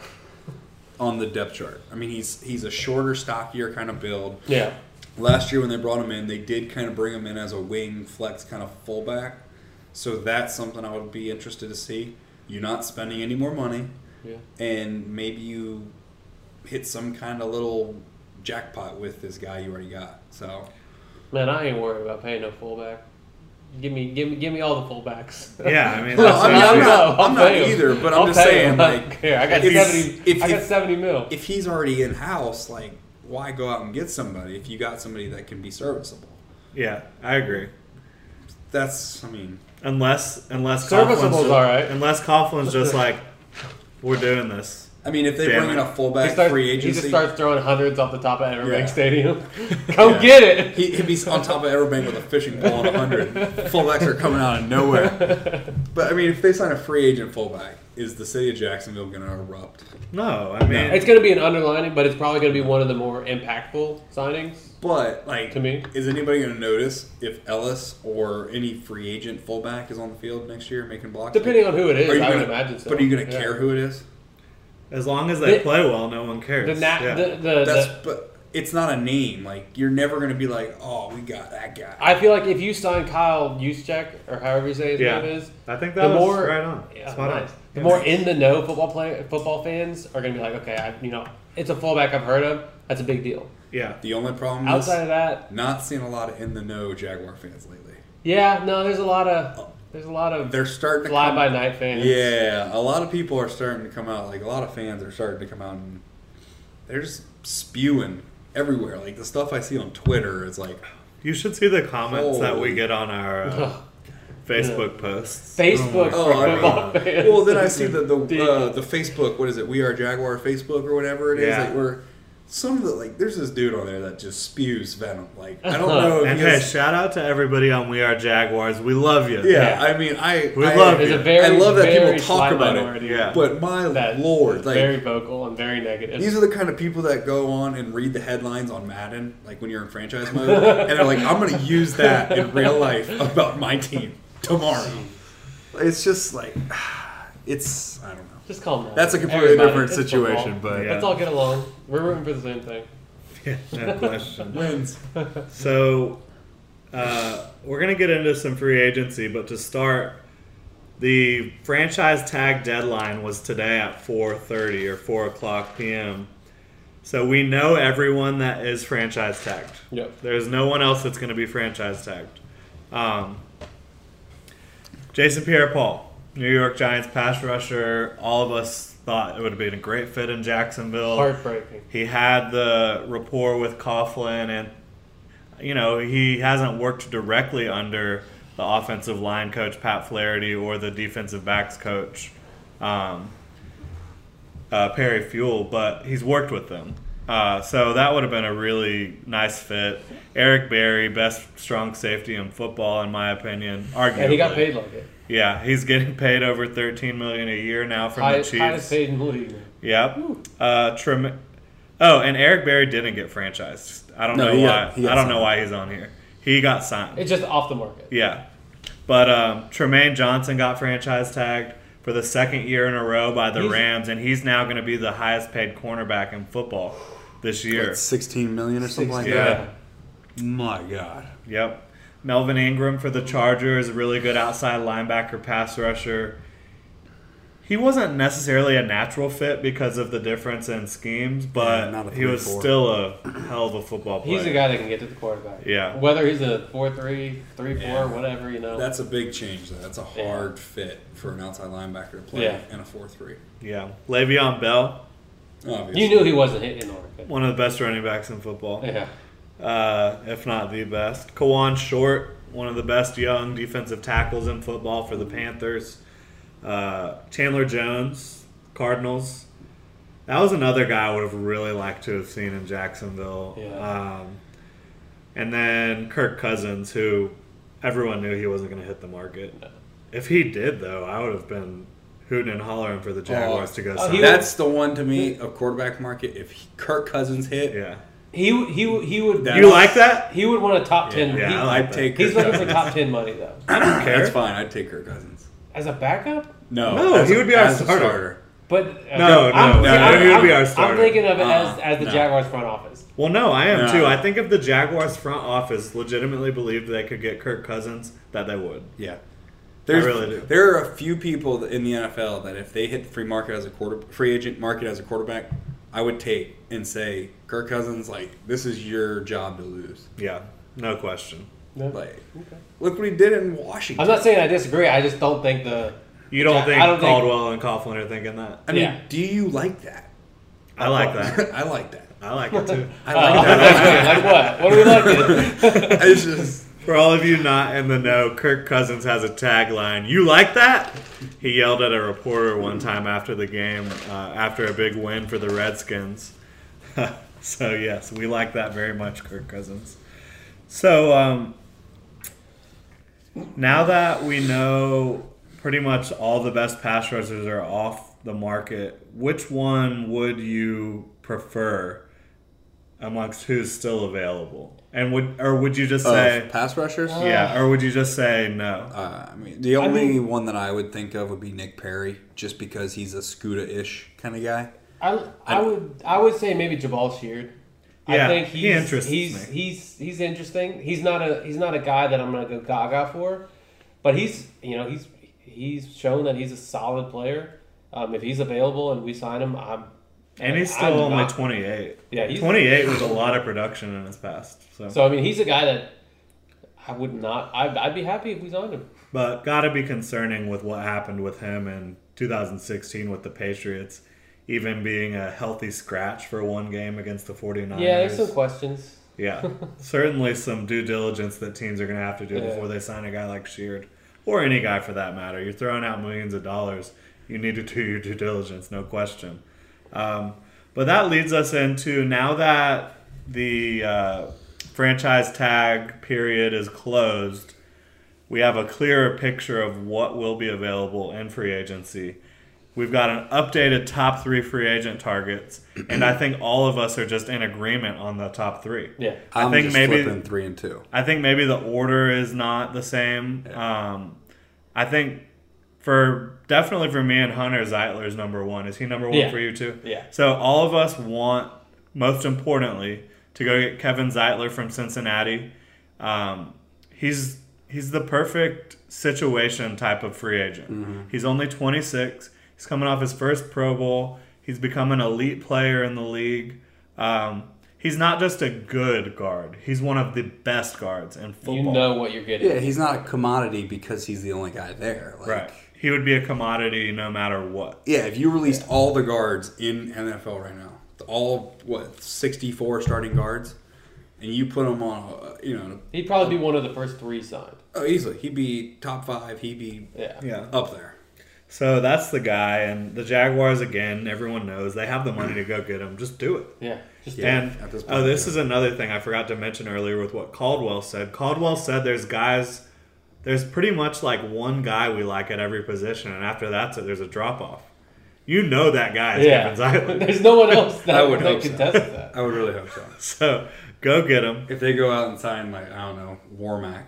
on the depth chart. I mean, he's he's a shorter, stockier kind of build. Yeah. Last year when they brought him in, they did kind of bring him in as a wing flex kind of fullback. So that's something I would be interested to see. You're not spending any more money, Yeah. and maybe you hit some kind of little jackpot with this guy you already got. So Man, I ain't worried about paying no fullback. Give me, give me, give me all the fullbacks. Yeah, I mean, Well, <laughs> that's I mean I'm, not- I'll I'm not either, but I'm I'll just saying, saying, 'em. Like, <laughs> care. I got if- seventy. if- I got if- seventy mil. if he's already in house, like why go out and get somebody if you got somebody that can be serviceable? Yeah, I agree. That's I mean Unless unless Serviceable's Coughlin's just, all right. Unless Coughlin's just like, we're doing this. I mean if they Damn bring in it. a He, fullback starts, free he agency, just starts throwing hundreds off the top of Everbank Yeah. Stadium. <laughs> Come Yeah. get it. he, he'd be on top of Everbank with a fishing pole and a hundred. <laughs> Fullbacks are coming out of nowhere. <laughs> But I mean, if they sign a free agent fullback, is the city of Jacksonville going to erupt? No, I mean, It's going to be an underlining, but it's probably going to be one of the more impactful signings. But like, To me. is anybody going to notice if Ellis or any free agent fullback is on the field next year making blocks? Depending on who it is, Are you I gonna, would imagine so. But are you going to Yeah. care who it is? as long as they The- play well, no one cares. The, na- yeah. the, the, That's the, but it's not a name. Like you're never going to be like, oh, we got that guy. I feel like if you sign Kyle Juszczyk, or however you say his Yeah. name is, I think that the was more right on. Yeah, Spot on. Nice. The more in the know football play football fans are going to be like, okay, I, you know, it's a fullback I've heard of. That's a big deal. Yeah, the only problem Outside is of that, not seeing a lot of in the know Jaguar fans lately. yeah, no, there's a lot of there's a lot of They're starting to fly come, by night fans. Yeah, a lot of people are starting to come out. Like a lot of fans are starting to come out and they're just spewing everywhere. Like the stuff I see on Twitter is like, you should see the comments that we get on our uh, <laughs> Facebook posts. Facebook oh, for I football mean, fans. well then I see the the <laughs> uh, the Facebook. What is it? We are Jaguar Facebook or whatever it is. Yeah. Like where some of the like, there's this dude on there that just spews venom. Like I don't <laughs> know. if And he hey, has- shout out to everybody on We Are Jaguars. We love you. yeah, Yeah. I mean, I We I, love you. very, I love that people talk about it. Yeah. But my that lord, like very vocal and very negative. These are the kind of people that go on and read the headlines on Madden, like when you're in franchise mode, and they're like, "I'm going to use that in real life about my team tomorrow." It's just like, <sighs> it's I don't know. Just calm down. That's a completely Everybody, different it's situation, football. but Yeah. Let's all get along. We're rooting for the same thing. <laughs> Yeah, no question. wins. <laughs> So uh, we're gonna get into some free agency, but to start, the franchise tag deadline was today at 4:30 or 4 o'clock p.m. So we know everyone that is franchise tagged. Yep. There's no one else that's going to be franchise tagged. Um, Jason Pierre-Paul, New York Giants pass rusher. All of us thought it would have been a great fit in Jacksonville. Heartbreaking. He had the rapport with Coughlin, and you know he hasn't worked directly under the offensive line coach Pat Flaherty or the defensive backs coach um, uh, Perry Fewell, but he's worked with them. Uh, so that would have been a really nice fit. Eric Berry, best strong safety in football, in my opinion. Arguably, And he got paid like it. Yeah, he's getting paid over thirteen million a year now from Highest, the highest Chiefs. paid in the league. Yep. Uh, Trem- oh, and Eric Berry didn't get franchised. I don't No, know why. got- got I don't know why he's on here. He got signed. It's just off the market. yeah, but um, Trumaine Johnson got franchise tagged for the second year in a row by the He's- Rams, and he's now going to be the highest paid cornerback in football this year. Like 16 million or something like Yeah. that. My God. Yep. Melvin Ingram for the Chargers, is a really good outside linebacker pass rusher. He wasn't necessarily a natural fit because of the difference in schemes, but Yeah, not he was 3-4. still a hell of a football player. He's a guy that can get to the quarterback. Yeah. Whether he's a 4-3, 3-4, Yeah. whatever, you know. That's a big change. Though. That's a Yeah. hard fit for an outside linebacker to play Yeah. in a 4-3. Yeah. Le'Veon Bell, Obviously. you knew he wasn't hitting the market. One of the best running backs in football, Yeah. uh, if not the best. Kawann Short, one of the best young defensive tackles in football for the Panthers. Uh, Chandler Jones, Cardinals. That was another guy I would have really liked to have seen in Jacksonville. Yeah. Um, and then Kirk Cousins, who everyone knew he wasn't going to hit the market. If he did, though, I would have been hooting and hollering for the oh. Jaguars to go oh, sign. That's the one to me, a quarterback market. If he- Kirk Cousins hit, yeah. He, he, he would That- You like that? he would want a top 10. Yeah, he- I like I'd take he's Kirk looking for Cousins. top 10 money, though. I don't care. That's fine. I'd take Kirk Cousins. As a backup? No, No, he a- would be our as a starter. But No, I'm, no, see, no, I'm, he would be our starter. I'm thinking of it as, Uh-uh, as the no. Jaguars front office. Well, no, I am No. too. I think if the Jaguars front office legitimately believed they could get Kirk Cousins, that they would. Yeah. There's, really do. There are a few people in the NFL that if they hit the free market as a quarter, free agent market as a quarterback, I would take and say, Kirk Cousins, like this is your job to lose. Yeah, no question. No. Like, look what he did in Washington. I'm not saying I disagree. I just don't think the. You don't Yeah, think I don't think- Caldwell and Coughlin are thinking that? I mean, Yeah. do you like that? I like that. <laughs> I like that. I like it too. <laughs> I Uh, like that. like what? What do we like? <laughs> it's just For all of you not in the know, Kirk Cousins has a tagline. You like that? He yelled at a reporter one time after the game, uh, after a big win for the Redskins. <laughs> so yes, we like that very much, Kirk Cousins. So um, now that we know pretty much all the best pass rushers are off the market, which one would you prefer amongst who's still available? And would or would you just say of pass rushers. yeah, or would you just say no? Uh, I mean, the only mean- one that I would think of would be Nick Perry, just because he's a Skuta-ish kind of guy. I, I would I would say maybe Jabaal Sheard. Yeah, I think he he's interests he's me. he's he's interesting. He's not a he's not a guy that I'm gonna go gaga for, but he's you know he's he's shown that he's a solid player. Um, if he's available and we sign him, I'm And he's still only not- 28. Yeah, he's 28 was a lot of production in his past. So, So I mean, he's a guy that I would not. I'd, I'd be happy if we signed him. but got to be concerning with what happened with him in 2016 with the Patriots, even being a healthy scratch for one game against the 49ers. Yeah, there's some questions. Yeah, <laughs> certainly some due diligence that teams are going to have to do Yeah. before they sign a guy like Sheard or any guy for that matter. You're throwing out millions of dollars. You need to do your due diligence, no question. Um, but that leads us into now that the uh, franchise tag period is closed, we have a clearer picture of what will be available in free agency. We've got an updated top three free agent targets, and I think all of us are just in agreement on the top three. Yeah, I I'm think just maybe flipping three and two. I think maybe the order is not the same. Um, I think for definitely for me and Hunter, Zeitler is number one. Is he number one Yeah. for you too? Yeah. So all of us want, most importantly, to go get Kevin Zeitler from Cincinnati. Um, he's he's the perfect situation type of free agent. He's only 26. He's coming off his first Pro Bowl. He's become an elite player in the league. Um, he's not just a good guard. He's one of the best guards in football. you know what you're getting. Yeah, he's not a commodity because he's the only guy there. Like, right. He would be a commodity no matter what. Yeah, if you released all the guards in NFL right now, all what sixty four starting guards, and you put them on, a, you know, He'd probably be one of the first three signed. oh, easily he'd be top five. He'd be Yeah. Yeah. up there. So that's the guy, and the Jaguars again. Everyone knows they have the money to go get him. Just do it. Yeah. Just and at this oh, point, oh, this yeah. is another thing I forgot to mention earlier with what Caldwell said. Caldwell said there's guys, there's pretty much like one guy we like at every position, and after that, there's a drop off. You know that guy is yeah. Kevin Zeitler. <laughs> There's no one else <laughs> that, I would that hope so. contests that. I would really hope so. <laughs> so go get him. If they go out and sign like I don't know Warmack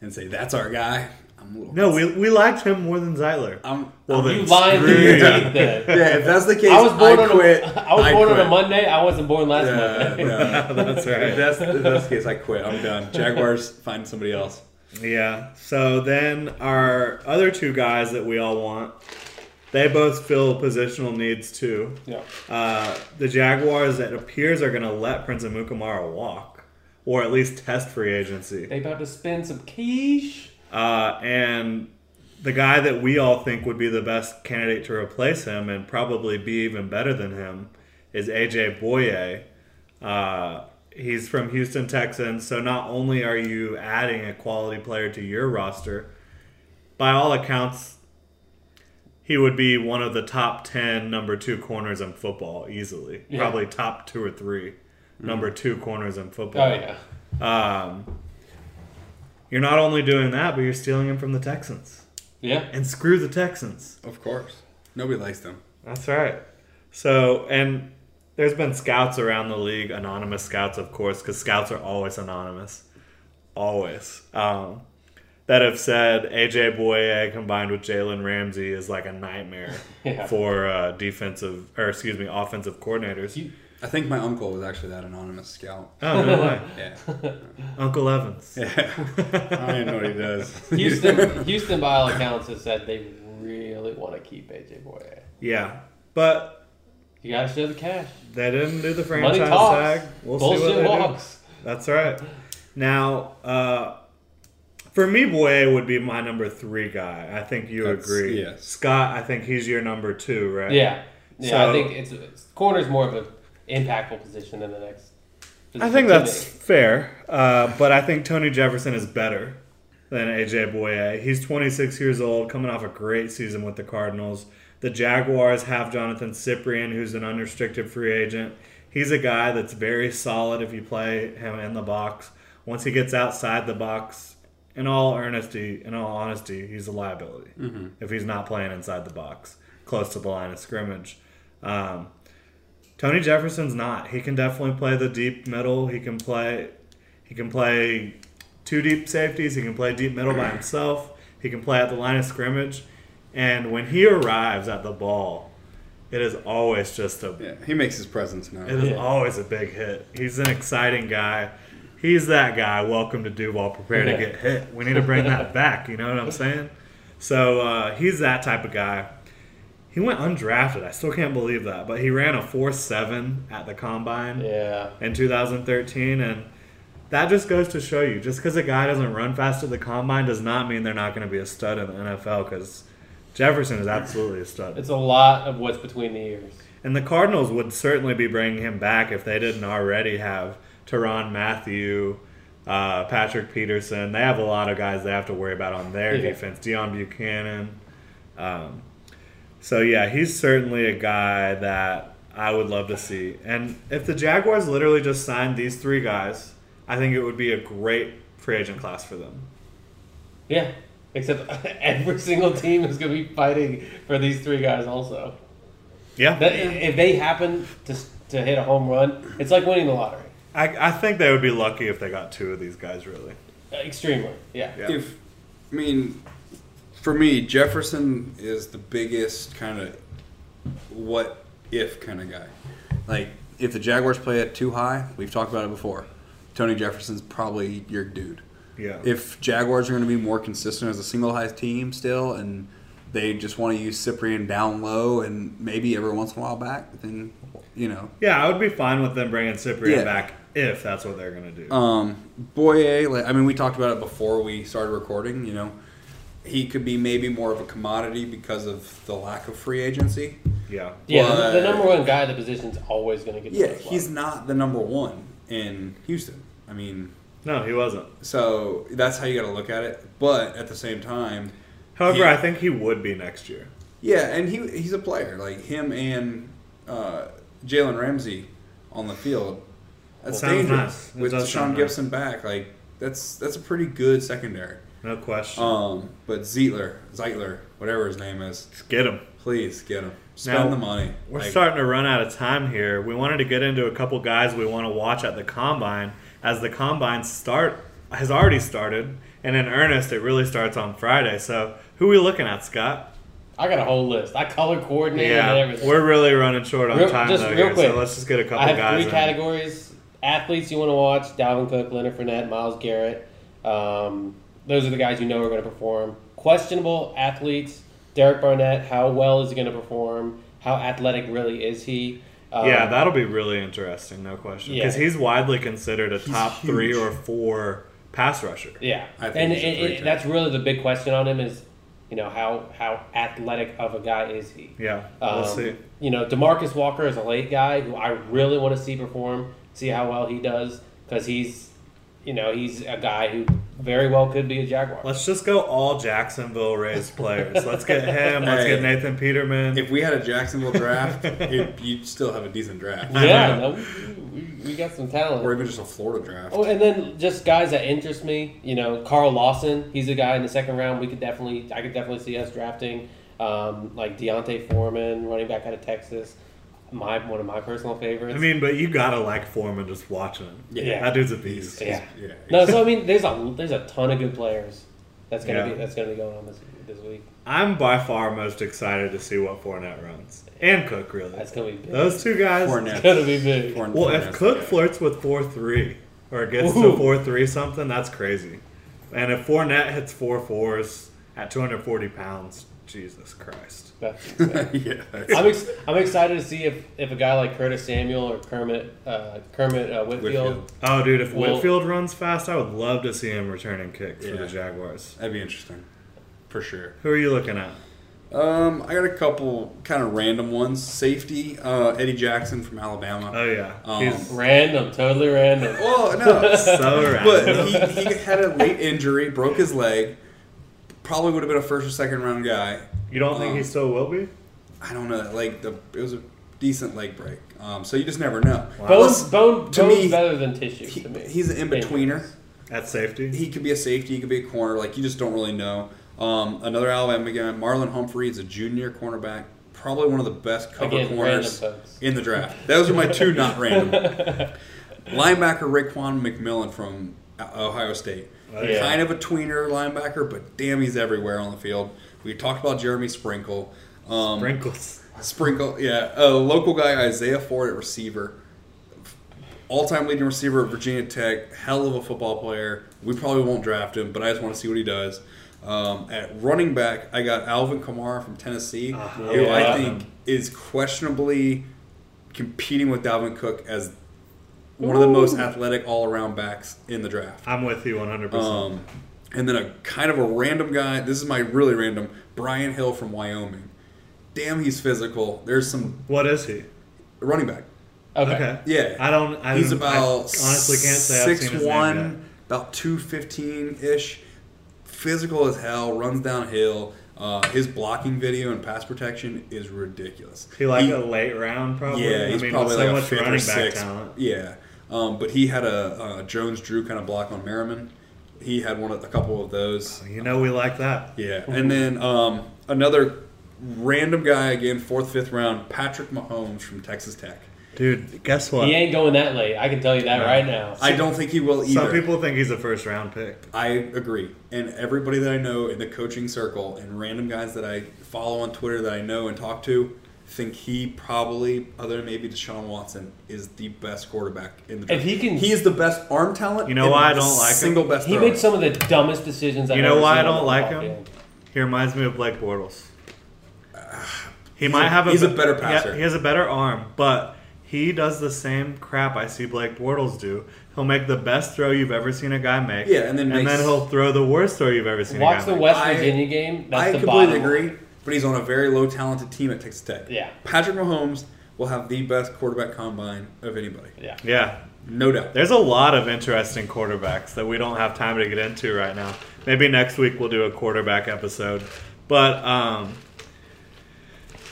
and say that's our guy, I'm a little No, we, we liked him more than Zeitler. I'm Well, You then lying screw through your teeth then. yeah. If that's the case, I was born on quit. a, I was I born on a Monday. I wasn't born last Yeah, Monday. yeah. That's right. If that's, if that's the case, I quit. I'm done. Jaguars, find somebody else. Yeah. So then our other two guys that we all want, they both fill positional needs too. Yeah. Uh, the Jaguars, it appears, are going to let Prince Amukamara walk, or at least test free agency. They about to spend some quiche. Uh, and the guy that we all think would be the best candidate to replace him and probably be even better than him is AJ Bouye. Uh, he's from Houston Texans, so not only are you adding a quality player to your roster, by all accounts, he would be one of the top 10 number two corners in football easily. Yeah. Probably top two or three number two corners in football. Oh yeah. Um, you're not only doing that, but you're stealing him from the Texans. Yeah. And screw the Texans. Of course, nobody likes them. That's right. So, and there's been scouts around the league, anonymous scouts, of course, because scouts are always anonymous. Always. Um, that have said AJ Bouye combined with Jalen Ramsey is like a nightmare <laughs> Yeah. for uh, defensive or excuse me offensive coordinators. You- I think my uncle was actually that anonymous scout. oh no way, <laughs> Yeah. <laughs> Uncle Evans. Yeah. I don't even know what he does. Houston, Houston, by all accounts, has said they really want to keep AJ Bouye. Yeah, but You gotta show the cash. they didn't do the Money franchise talks. tag. We'll see what Bullshit they do. That's right. Now, uh, for me, Bouye would be my number three guy. I think you That's- agree. yes. Scott, I think he's your number two, right? Yeah, yeah. So- I think it's, it's corner's more of an impactful position than the next. I think that's fair. Uh, but I think Tony Jefferson is better than AJ Bouye. He's 26 years old, coming off a great season with the Cardinals. The Jaguars have Jonathan Cyprien, who's an unrestricted free agent. He's a guy that's very solid if you play him in the box. Once he gets outside the box, in all earnesty, in all honesty, he's a liability if he's not playing inside the box, close to the line of scrimmage. Um, Tony Jefferson's not. He can definitely play the deep middle. He can play. He can play two deep safeties. He can play deep middle by himself. He can play at the line of scrimmage. And when he arrives at the ball, it is always just a. Yeah, he makes his presence known. It is Yeah. always a big hit. He's an exciting guy. He's that guy. Welcome to Duval. Prepare to get hit. We need to bring that <laughs> back. You know what I'm saying? So uh, he's that type of guy. He went undrafted. I still can't believe that. But he ran a 4 7 at the combine Yeah, in 2013. And that just goes to show you just because a guy doesn't run fast at the combine does not mean they're not going to be a stud in the NFL because Jefferson is absolutely a stud. it's a lot of what's between the ears. And the Cardinals would certainly be bringing him back if they didn't already have Tyrann Mathieu, uh, Patrick Peterson. They have a lot of guys they have to worry about on their Yeah. defense. Deone Bucannon. Um, so yeah, he's certainly a guy that I would love to see. And if the Jaguars literally just signed these three guys, I think it would be a great free agent class for them. Yeah, except <laughs> every single team is going to be fighting for these three guys. Also, Yeah, that, if they happen to to hit a home run, it's like winning the lottery. I, I think they would be lucky if they got two of these guys. Really. Uh, extremely, yeah. Yeah. If I mean, for me, Jefferson is the biggest kind of what if kind of guy. Like if the Jaguars play it too high, we've talked about it before. Tony Jefferson's probably your dude. Yeah. If Jaguars are going to be more consistent as a single high team still, and they just want to use Cyprien down low and maybe every once in a while back, then you know Yeah, I would be fine with them bringing Cyprien Yeah. back if that's what they're gonna do. Um, Bouye, like, I mean, we talked about it before we started recording. You know, he could be maybe more of a commodity because of the lack of free agency. yeah, Yeah, the, the number one guy at the position is always going to get. Yeah, he's not the number one in Houston. I mean, no, he wasn't. so that's how you got to look at it. But at the same time, However, Yeah. I think he would be next year. yeah, and he he's a player like him and uh, Jalen Ramsey on the field. That's Sounds dangerous nice. With Deshaun nice. Gibson back. Like that's that's a pretty good secondary. No question. Um, but Zeitler, Zeitler, whatever his name is, Just get him. please get him. Spend Now, the money. We're Like, starting to run out of time here. We wanted to get into a couple guys we want to watch at the combine as the combine start has already started, and in earnest, it really starts on Friday. So, who are we looking at, Scott? I got a whole list. I color coordinated Yeah, everything. we're really running short on Real- time just though real here, quick. so let's just get a couple I have guys. three in. categories: athletes you want to watch, Dalvin Cook, Leonard Fournette, Myles Garrett. Um, those are the guys you know are going to perform. Questionable athletes: Derek Barnett. How well is he going to perform? How athletic really is he? Um, Yeah, that'll be really interesting, no question. Yeah. Because he's widely considered a top huge. three or four pass rusher. Yeah, I think and it, it, that's really the big question on him is, you know, how how athletic of a guy is he? Yeah, we'll Um, see. You know, Demarcus Walker is a late guy who I really want to see perform, see how well he does, because he's, you know, he's a guy who very well could be a Jaguar. Let's just go all Jacksonville raised players. Let's get him. Let's Hey. get Nathan Peterman. if we had a Jacksonville draft, <laughs> it, you'd still have a decent draft. yeah, no, we, we, we got some talent. Or even just a Florida draft. Oh, and then just guys that interest me. You know, Carl Lawson. He's a guy in the second round. We could definitely, I could definitely see us drafting. Um, like D'Onta Foreman, running back out of Texas. My one of my personal favorites. I mean, but you gotta like Foreman just watching him. Yeah. Yeah. That dude's a beast. yeah. yeah. No, so I mean, there's a there's a ton of good players That's gonna Yeah. be that's gonna be going on this this week. I'm by far most excited to see what Fournette runs and Cook. Really, That's gonna be big. those two guys. Fournette. It's gonna be big. Fournette- Well, if Cook flirts with four three or gets Ooh. to four three something, that's crazy. And if Fournette hits four fours at 240 pounds, Jesus Christ. That's <laughs> insane. yeah, that's- I'm, ex- I'm excited to see if, if a guy like Curtis Samuel or Kermit uh, Kermit uh, Whitfield, Whitfield. Oh, dude, if Well- Whitfield runs fast, I would love to see him returning kicks for the Jaguars. that'd be interesting, for sure. Who are you looking at? Um, I got a couple kind of random ones. Safety, uh, Eddie Jackson from Alabama. Oh yeah, Um, he's random, totally random. well, no, <laughs> so random. but he, he had a late injury, broke his leg. Probably would have been a first or second round guy. you don't think um, he still will be? I don't know. Like the it was a decent leg break. Um, so you just never know. Wow. Bones, bone, to bones me, better than tissue he- to me. he's an in betweener. At safety? He could be a safety. He could be a corner. Like you just don't really know. Um, another Alabama guy, Marlon Humphrey, is a junior cornerback. Probably one of the best cover Again, corners in the draft. Those are my two not random. <laughs> Linebacker Raekwon McMillan from Ohio State. Yeah. Kind of a tweener linebacker, but damn, he's everywhere on the field. We talked about Jeremy Sprinkle. Um, Sprinkles. Sprinkle, yeah. A local guy, Isaiah Ford at receiver. All time leading receiver at Virginia Tech. Hell of a football player. We probably won't draft him, but I just want to see what he does. Um, at running back, I got Alvin Kamara from Tennessee, who yeah. I think is questionably competing with Dalvin Cook as one of the most athletic all around backs in the draft. I'm with you 100%. Um, and then a kind of a random guy. This is my really random. Brian Hill from Wyoming. Damn, he's physical. There's some what is he? running back. Okay. Okay. Yeah, I don't. I he's don't- I about honestly can't say I've six seen his name one, about two fifteen ish. Physical as hell. Runs downhill. Uh, his blocking video and pass protection is ridiculous. He like He- a late round probably. yeah, he's I mean, probably with so like a much fifth or running back sixth. talent. Yeah, um, but he had a uh, Jones Drew kind of block on Merriman. He had one of a couple of those. You know we like that. Yeah, and then um, another random guy again, fourth, fifth round, Patrick Mahomes from Texas Tech. Dude, guess what? He ain't going that late. I can tell you that No. right now. I don't think he will either. Some people think he's a first round pick. I agree, and everybody that I know in the coaching circle and random guys that I follow on Twitter that I know and talk to think he probably, other than maybe Deshaun Watson, is the best quarterback in the draft. If he can- he is the best arm talent. You know why I don't like him? single best. he thrower. makes some of the dumbest decisions. I've You know ever why seen I don't like him? field. He reminds me of Blake Bortles. He He's might a- have a he's a better passer. He has a better arm, but he does the same crap I see Blake Bortles do. He'll make the best throw you've ever seen a guy make. Yeah, and then and makes- then he'll throw the worst throw you've ever seen. Watch a the make. West I- Virginia game. That's I the completely bottom agree, but he's on a very low talented team at Texas Tech. Yeah. Patrick Mahomes will have the best quarterback combine of anybody, Yeah. Yeah, no doubt. There's a lot of interesting quarterbacks that we don't have time to get into right now. Maybe next week we'll do a quarterback episode. But um,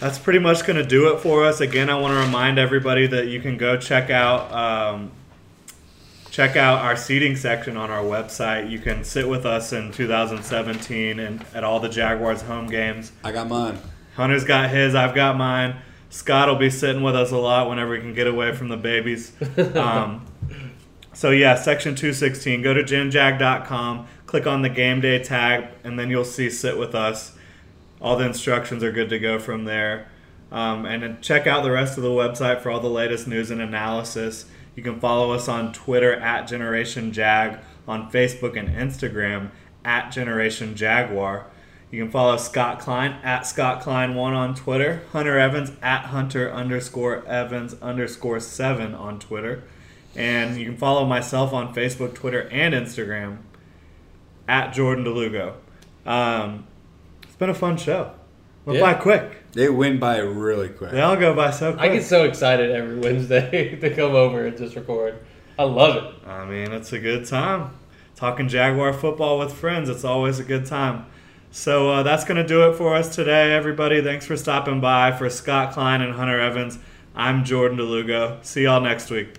that's pretty much going to do it for us. Again, I want to remind everybody that you can go check out um, check out our seating section on our website. You can sit with us in 2017 and at all the Jaguars home games. I got mine. Hunter's got his, I've got mine. Scott will be sitting with us a lot whenever we can get away from the babies. <laughs> Um, so yeah, section 216. Go to genjag.com, click on the game day tag, and then you'll see sit with us. All the instructions are good to go from there. Um, and then check out the rest of the website for all the latest news and analysis. You can follow us on Twitter at Generation Jag, on Facebook and Instagram at Generation Jaguar. You can follow Scott Klein at Scott Klein1 on Twitter, Hunter Evans at Hunter underscore Evans underscore 7 on Twitter. And you can follow myself on Facebook, Twitter, and Instagram at Jordan DeLugo. Um, it's been a fun show. Went Yeah. by quick. They win by really quick. They all go by so quick. I get so excited every <laughs> Wednesday <laughs> to come over and just record. I love it. I mean, it's a good time. Talking Jaguar football with friends, it's always a good time. So uh, that's going to do it for us today, everybody. Thanks for stopping by. For Scott Klein and Hunter Evans, I'm Jordan DeLugo. See y'all next week.